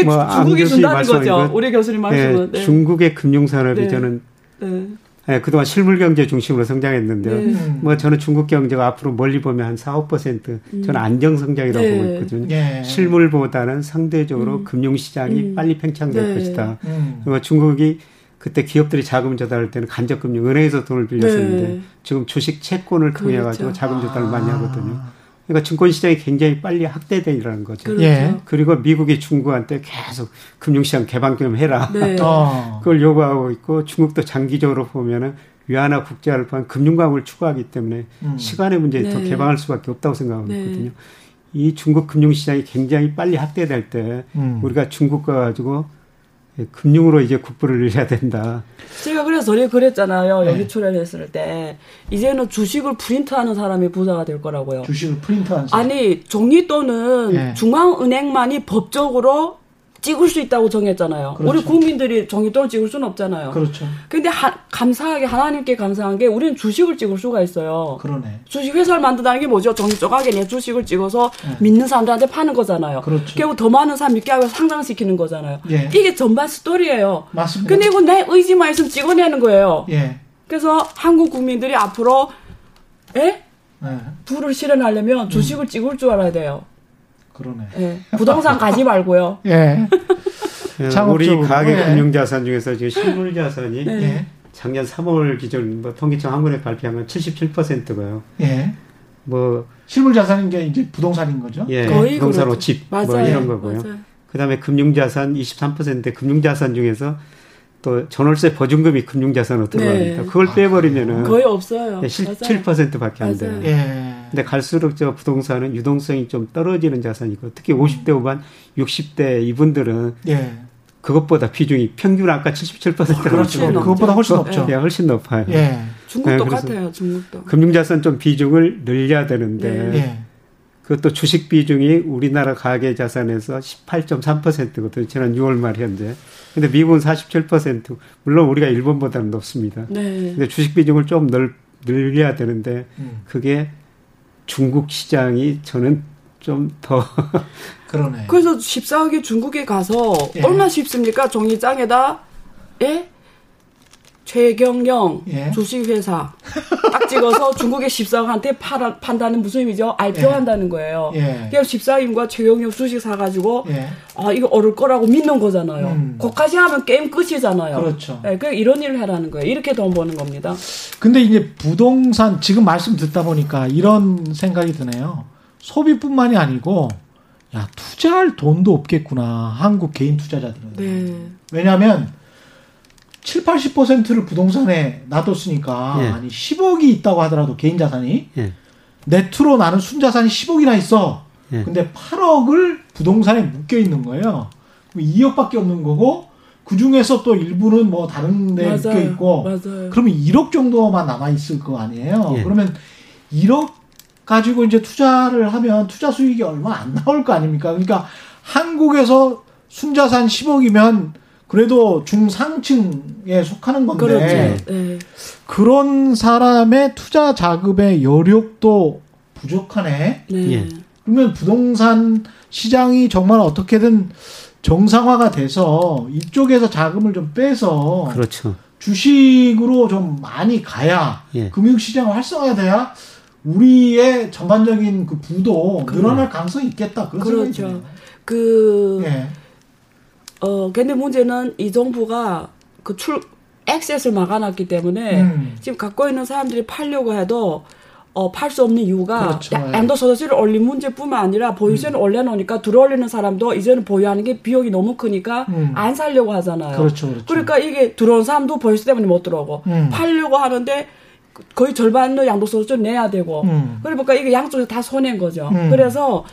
뭐 중국이 준다는 거죠. 우리 교수님 말씀은 예, 중국의 금융 산업이 네. 저는 네. 네, 그동안 실물 경제 중심으로 성장했는데요. 네. 뭐 저는 중국 경제가 앞으로 멀리 보면 한 4, 5% 음. 저는 안정 성장이라고 네. 보고 있거든요. 네. 실물보다는 상대적으로 음. 금융 시장이 음. 빨리 팽창될 네. 것이다. 음. 뭐 중국이 그때 기업들이 자금 조달할 때는 간접 금융 은행에서 돈을 빌렸었는데 네. 지금 주식 채권을 통해 가지고 그렇죠. 자금 조달을 아. 많이 하거든요. 그러니까 증권 시장이 굉장히 빨리 확대되라는 거죠. 그렇죠. 예. 그리고 미국이 중국한테 계속 금융시장 개방 좀 해라. 네. 어. 그걸 요구하고 있고 중국도 장기적으로 보면은 위안화 국제화를 포함한 금융강을 추구하기 때문에 음. 시간의 문제에 네. 더 개방할 수밖에 없다고 생각하고 네. 있거든요. 이 중국 금융시장이 굉장히 빨리 확대될 때 음. 우리가 중국과 가지고 예, 금융으로 이제 국부를 해야 된다. 제가 그래서 전에 그랬잖아요. 네. 여기 출연했을 때 이제는 주식을 프린트하는 사람이 부자가 될 거라고요. 주식을 프린트하는 사람. 아니 종이또는 네. 중앙은행만이 법적으로 찍을 수 있다고 정했잖아요. 그렇죠. 우리 국민들이 종이돈을 찍을 수는 없잖아요. 그렇죠. 근데 하, 감사하게 하나님께 감사한 게 우리는 주식을 찍을 수가 있어요. 그러네. 주식 회사를 만든다는 게 뭐죠? 종이 쪼가게 내 주식을 찍어서 네. 믿는 사람들한테 파는 거잖아요. 그렇죠. 결국 더 많은 사람 믿게 하고 상장시키는 거잖아요. 예. 이게 전반 스토리예요. 맞습니다. 근데 이거 내 의지만 있으면 찍어내는 거예요. 예. 그래서 한국 국민들이 앞으로 에? 네. 부를 실현하려면 주식을 음. 찍을 줄 알아야 돼요. 그러네. 예. 부동산 가지 말고요. 예. 우리 가계 예. 금융 자산 중에서 지금 실물 자산이 네. 작년 3월 기준 뭐 통계청 한 번에 발표한 건 77%고요. 예. 뭐 실물 자산인 게 이제 부동산인 거죠. 예. 거의 부동산 그렇죠. 집뭐 이런 거고요. 맞아요. 그다음에 금융 자산 23%인데 금융 자산 중에서 또 전월세 보증금이 금융자산으로 들어가니까 네. 그걸 빼버리면은 거의 없어요. 7%밖에 안 돼요. 예. 근데 갈수록 저 부동산은 유동성이 좀 떨어지는 자산이고 특히 50대 후반, 60대 이분들은 예. 그것보다 비중이 평균 아까 77%가 그렇죠. 그것보다 훨씬 높죠. 예, 훨씬 높아요. 예. 중국 네, 똑같아요. 중국도. 금융자산 좀 비중을 늘려야 되는데 예. 그것도 주식 비중이 우리나라 가계 자산에서 18.3%거든요. 지난 6월 말 현재. 근데 미국은 47%. 물론 우리가 일본보다는 높습니다. 네. 근데 주식 비중을 좀 늘, 늘려야 되는데 음. 그게 중국 시장이 저는 좀 더. 그러네. 그래서 14억이 중국에 가서 예. 얼마나 쉽습니까? 종이장에다, 예? 최경영 예. 주식회사 딱 찍어서 중국의 14억한테 팔아, 판다는 무슨 의미죠? IPO한다는 예. 거예요. 예. 그럼 14억과 최경영 주식 사가지고 예. 아 이거 어를 거라고 믿는 거잖아요. 음. 거까지 하면 게임 끝이잖아요. 그렇죠. 예, 그 이런 일을 해라는 거예요. 이렇게 돈 버는 겁니다. 근데 이제 부동산 지금 말씀 듣다 보니까 이런 생각이 드네요. 소비뿐만이 아니고 야 투자할 돈도 없겠구나 한국 개인 투자자들은. 네. 왜냐하면 7, 80%를 부동산에 놔뒀으니까 예. 아니 10억이 있다고 하더라도 개인 자산이 예. 네트로 나는 순자산이 10억이나 있어. 예. 근데 8억을 부동산에 묶여 있는 거예요. 2억밖에 없는 거고 그 중에서 또 일부는 뭐 다른 데 묶여 있고 맞아요. 그러면 1억 정도만 남아 있을 거 아니에요. 예. 그러면 1억 가지고 이제 투자를 하면 투자 수익이 얼마 안 나올 거 아닙니까? 그러니까 한국에서 순자산 10억이면 그래도 중상층에 속하는 건데 그렇죠. 네. 그런 사람의 투자 자금의 여력도 부족하네. 네. 예. 그러면 부동산 시장이 정말 어떻게든 정상화가 돼서 이쪽에서 자금을 좀 빼서 그렇죠. 주식으로 좀 많이 가야 예. 금융시장 활성화돼야 우리의 전반적인 그 부도 늘어날 가능성이 있겠다. 그런 그렇죠. 그 예. 어, 근데 문제는 이 정부가 그 출, 액세스를 막아놨기 때문에 음. 지금 갖고 있는 사람들이 팔려고 해도 어, 팔 수 없는 이유가 그렇죠. 엔더 소득세를 올린 문제뿐만 아니라 보유세를 음. 올려놓으니까 들어올리는 사람도 이제는 보유하는 게 비용이 너무 크니까 음. 안 살려고 하잖아요. 그렇죠, 그렇죠. 그러니까 이게 들어온 사람도 보유세 때문에 못 들어오고 음. 팔려고 하는데 거의 절반의 양도소득세를 내야 되고 음. 그러니까 이게 양쪽에서 다 손해인 거죠. 음. 그래서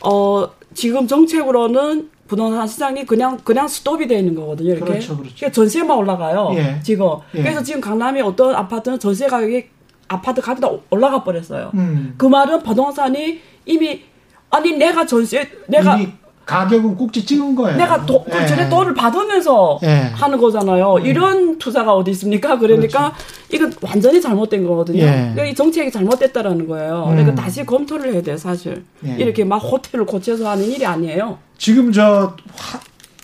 어 지금 정책으로는 부동산 시장이 그냥 그냥 스톱이 되어 있는 거거든요. 이렇게 그렇죠, 그렇죠. 그러니까 전세만 올라가요. 예. 지금 예. 그래서 지금 강남에 어떤 아파트는 전세 가격이 아파트 가격이 다 올라가 버렸어요. 음. 그 말은 부동산이 이미 아니 내가 전세 내가 가격은 꼭지 찍은 거예요. 내가 도, 그 전에 예. 돈을 받으면서 예. 하는 거잖아요. 음. 이런 투자가 어디 있습니까? 그러니까 그렇죠. 이건 완전히 잘못된 거거든요. 예. 그러니까 이 정책이 잘못됐다라는 거예요. 음. 그러니까 다시 검토를 해야 돼요, 사실. 예. 이렇게 막 호텔을 고쳐서 하는 일이 아니에요. 지금 저 화,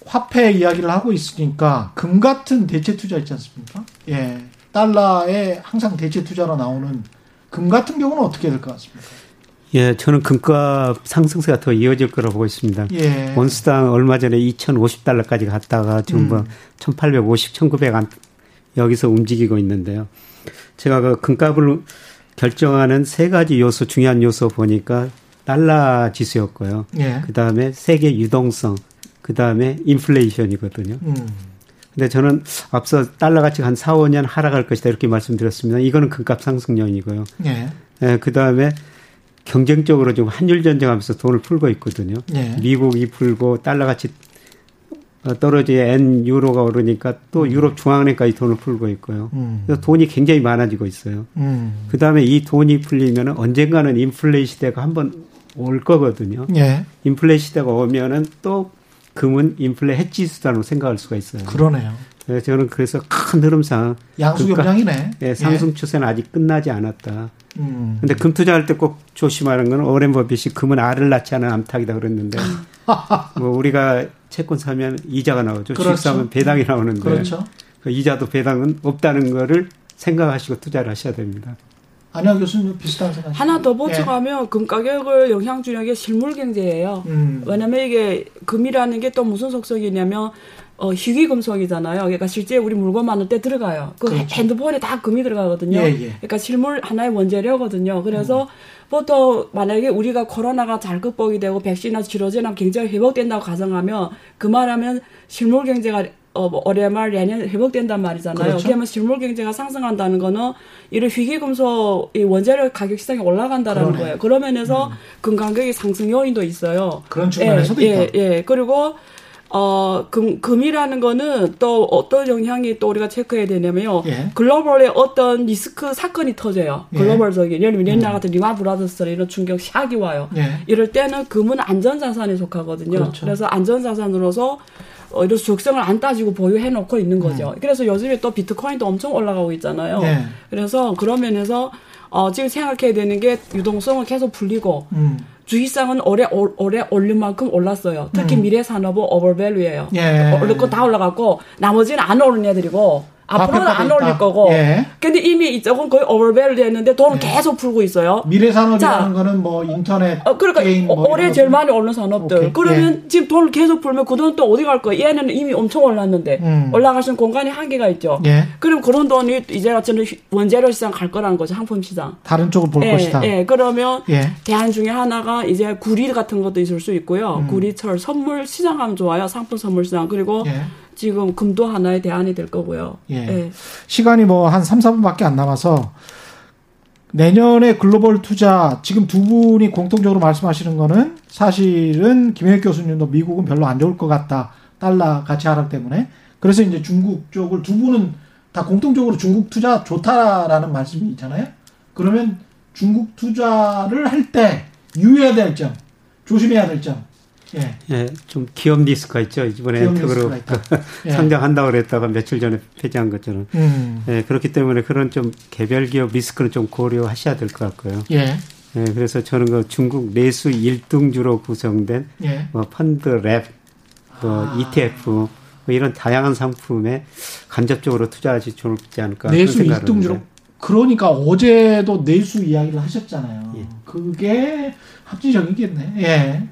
화폐 이야기를 하고 있으니까 금 같은 대체 투자 있지 않습니까? 예. 달러에 항상 대체 투자로 나오는 금 같은 경우는 어떻게 될 것 같습니까? 예, 저는 금값 상승세가 더 이어질 거라고 보고 있습니다. 예. 원수당 얼마 전에 2,050달러까지 갔다가 지금 뭐 음. 뭐 1,850, 1,900 안, 여기서 움직이고 있는데요. 제가 그 금값을 결정하는 세 가지 요소, 중요한 요소 보니까 달러 지수였고요. 예. 그 다음에 세계 유동성, 그 다음에 인플레이션이거든요. 음. 근데 저는 앞서 달러 가치가 한 4, 5년 하락할 것이다 이렇게 말씀드렸습니다. 이거는 금값 상승용이고요. 예. 예, 그 다음에 경쟁적으로 지금 한일 전쟁하면서 돈을 풀고 있거든요. 예. 미국이 풀고 달러 가치 떨어지 엔 유로가 오르니까 또 음. 유럽 중앙은행까지 돈을 풀고 있고요. 음. 그래서 돈이 굉장히 많아지고 있어요. 음. 그 다음에 이 돈이 풀리면 언젠가는 인플레이 시대가 한번 올 거거든요. 예. 인플레 시대가 오면은 또 금은 인플레 해지 수단으로 생각할 수가 있어요. 그러네요. 네, 저는 그래서 큰 흐름상 양수경장이네. 네, 상승 추세는 예. 아직 끝나지 않았다. 음. 근데 금 투자할 때 꼭 조심하는 건 오렌 버핏이 금은 알을 낳지 않은 암탉이다 그랬는데 뭐 우리가 채권 사면 이자가 나오죠. 그렇죠. 주식 사면 배당이 나오는데 그렇죠. 그 이자도 배당은 없다는 거를 생각하시고 투자를 하셔야 됩니다. 아니요, 교수님 비슷한 생각. 하나 더 보충하면 예. 금 가격을 영향 주는 게 실물 경제예요. 음. 왜냐면 이게 금이라는 게 또 무슨 속성이냐면 어, 희귀 금속이잖아요. 그러니까 실제 우리 물건 만들 때 들어가요. 그 그렇죠. 핸드폰에 다 금이 들어가거든요. 예, 예. 그러니까 실물 하나의 원재료거든요. 그래서 음. 보통 만약에 우리가 코로나가 잘 극복이 되고 백신이나 치료제나 굉장히 회복된다고 가정하면 그 말하면 실물 경제가 어, 뭐 올해 말 내년 회복된단 말이잖아요. 그렇죠. 그러면 실물 경제가 상승한다는 거는 이런 희귀금속 이 원재료 가격 시장이 올라간다라는 그러네. 거예요. 그런 면에서 음. 금 가격의 상승 요인도 있어요. 그런 측면에서도 예, 있다. 예, 예. 그리고 어, 금, 금이라는 거는 또 어떤 영향이 또 우리가 체크해야 되냐면요. 예. 글로벌에 어떤 리스크 사건이 터져요. 예. 글로벌적인. 예를 들면 옛날 음. 같은 리먼 브라더스 이런 충격 shock이 와요. 예. 이럴 때는 금은 안전자산에 속하거든요. 그렇죠. 그래서 안전자산으로서 어, 이런 적성을 안 따지고 보유해 놓고 있는 거죠. 음. 그래서 요즘에 또 비트코인도 엄청 올라가고 있잖아요. 예. 그래서 그런 면에서 어, 지금 생각해야 되는 게 유동성을 계속 불리고 음. 주식장은 올해 올해 오를 만큼 올랐어요. 특히 음. 미래 산업은 오버밸류예요. 예. 오를 거 다 올라갔고 나머지는 안 오른 애들이고 앞으로는 안 오를 거고. 예. 근데 이미 이쪽은 거의 overvalue 됐는데 돈을 예. 계속 풀고 있어요. 미래 산업이라는 거는 뭐 인터넷 어, 그러니까 게임 뭐 올해 제일 많이 오른 산업들. 오케이. 그러면 예. 지금 돈을 계속 풀면 그 돈 또 어디 갈 거야? 얘는 이미 엄청 올랐는데 음. 올라갈 수 있는 공간이 한계가 있죠. 예. 그럼 그런 돈이 이제 같은 원재료 시장 갈 거라는 거죠. 상품 시장. 다른 쪽을 볼 예, 것이다. 예. 그러면 예. 대안 중에 하나가 이제 구리 같은 것도 있을 수 있고요. 음. 구리철 선물 시장 하면 좋아요. 상품 선물 시장. 그리고 예. 지금 금도 하나의 대안이 될 거고요. 예. 예. 시간이 뭐 한 3, 4분밖에 안 남아서 내년에 글로벌 투자 지금 두 분이 공통적으로 말씀하시는 거는 사실은 김혜혁 교수님도 미국은 별로 안 좋을 것 같다. 달러 가치 하락 때문에. 그래서 이제 중국 쪽을 두 분은 다 공통적으로 중국 투자 좋다라는 말씀이 있잖아요. 그러면 중국 투자를 할 때 유의해야 될 점, 조심해야 될 점, 예. 예, 좀 기업 리스크가 있죠. 이번에 엔텍으로 예. 상장한다고 그랬다가 며칠 전에 폐지한 것처럼. 음. 예, 그렇기 때문에 그런 좀 개별 기업 리스크는 좀 고려하셔야 될 것 같고요. 예. 예, 그래서 저는 그 중국 내수 1등주로 구성된 예. 뭐 펀드 랩, 뭐 아. ETF 뭐 이런 다양한 상품에 간접적으로 투자하지 좋지 않을까. 내수 1등주로. 그러니까 어제도 내수 이야기를 하셨잖아요. 예. 그게 합리적이겠네. 예.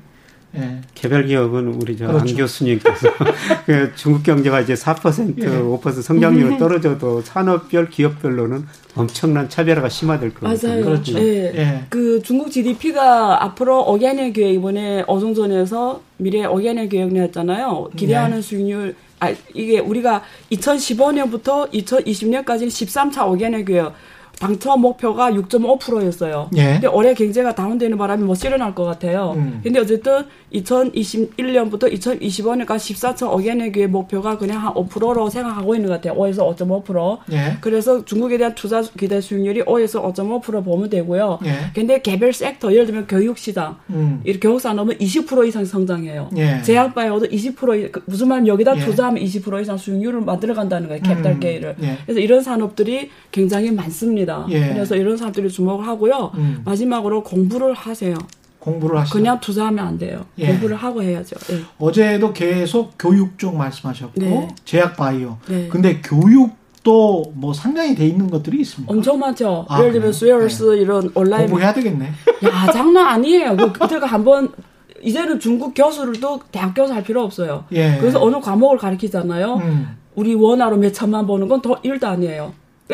예. 개별 기업은 우리 저안 그렇죠. 교수님께서 그 중국 경제가 이제 4% 예. 5% 성장률이 음. 떨어져도 산업별 기업별로는 엄청난 차별화가 심화될 거예요. 맞아요. 그렇죠. 예. 예. 그 중국 GDP가 앞으로 어게네 교육 이번에 어종전에서 미래 어게네 교육 냈잖아요. 기대하는 네. 수익률 아 이게 우리가 2015년부터 2020년까지는 13차 어게네 교육 당초 목표가 6.5%였어요. 예. 근데 올해 경제가 다운되는 바람에 못 실현할 것 같아요. 음. 근데 어쨌든 2021년부터 2025년까지 14차 어게네기의 목표가 그냥 한 5%로 생각하고 있는 것 같아요. 5에서 5.5%. 예. 그래서 중국에 대한 투자 기대 수익률이 5에서 5.5% 보면 되고요. 예. 근데 개별 섹터 예를 들면 교육 시장, 음. 이 교육 산업은 20% 이상 성장해요. 예. 제약 바이오도 20%그 무슨 말이면 여기다 예. 투자하면 20% 이상 수익률을 만들어 간다는 거예요. 캡탈 음. 게이를. 예. 그래서 이런 산업들이 굉장히 많습니다. 예. 그래서 이런 산업들이 주목을 하고요. 음. 마지막으로 공부를 하세요. 공부를 하시죠. 그냥 투자하면 안 돼요. 예. 공부를 하고 해야죠. 예. 어제도 계속 교육 쪽 말씀하셨고 네. 제약 바이오. 네. 근데 교육도 뭐 상당히 돼 있는 것들이 있습니다. 엄청 많죠. 아, 예를 들면 스웨어스 네. 이런 온라인 공부해야 되겠네. 야 장난 아니에요. 그, 그때가 한번 이제는 중국 교수를도 대학 교수 할 필요 없어요. 예. 그래서 어느 과목을 가르치잖아요. 음. 우리 원화로 몇 천만 버는 건 더 일도 아니에요.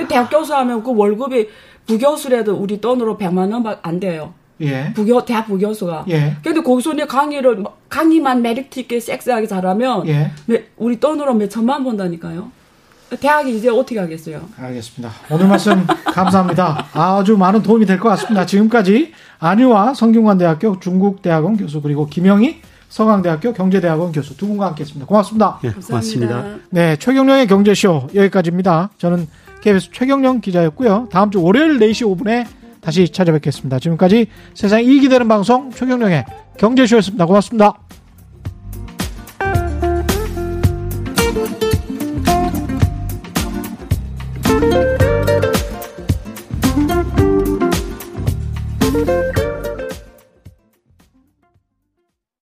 대학 교수 하면 그 월급이 부교수라도 우리 돈으로 100만 원안 돼요. 예. 부교 대학 부교수가. 예. 근데 거기서 내 강의를 뭐 강의만 메리트 있게 섹스하게 잘하면 예. 우리 돈으로 몇 천만 번다니까요. 대학이 이제 어떻게 하겠어요? 알겠습니다. 오늘 말씀 감사합니다. 아주 많은 도움이 될 것 같습니다. 지금까지 안유화 성균관대학교 중국대학원 교수 그리고 김영희 서강대학교 경제대학원 교수 두 분과 함께했습니다. 고맙습니다. 네, 고맙습니다. 네, 최경령의 경제쇼 여기까지입니다. 저는 KBS 최경령 기자였고요. 다음 주 월요일 4시 5분에 다시 찾아뵙겠습니다. 지금까지 세상 이익이 되는 방송 최경령의 경제쇼였습니다. 고맙습니다.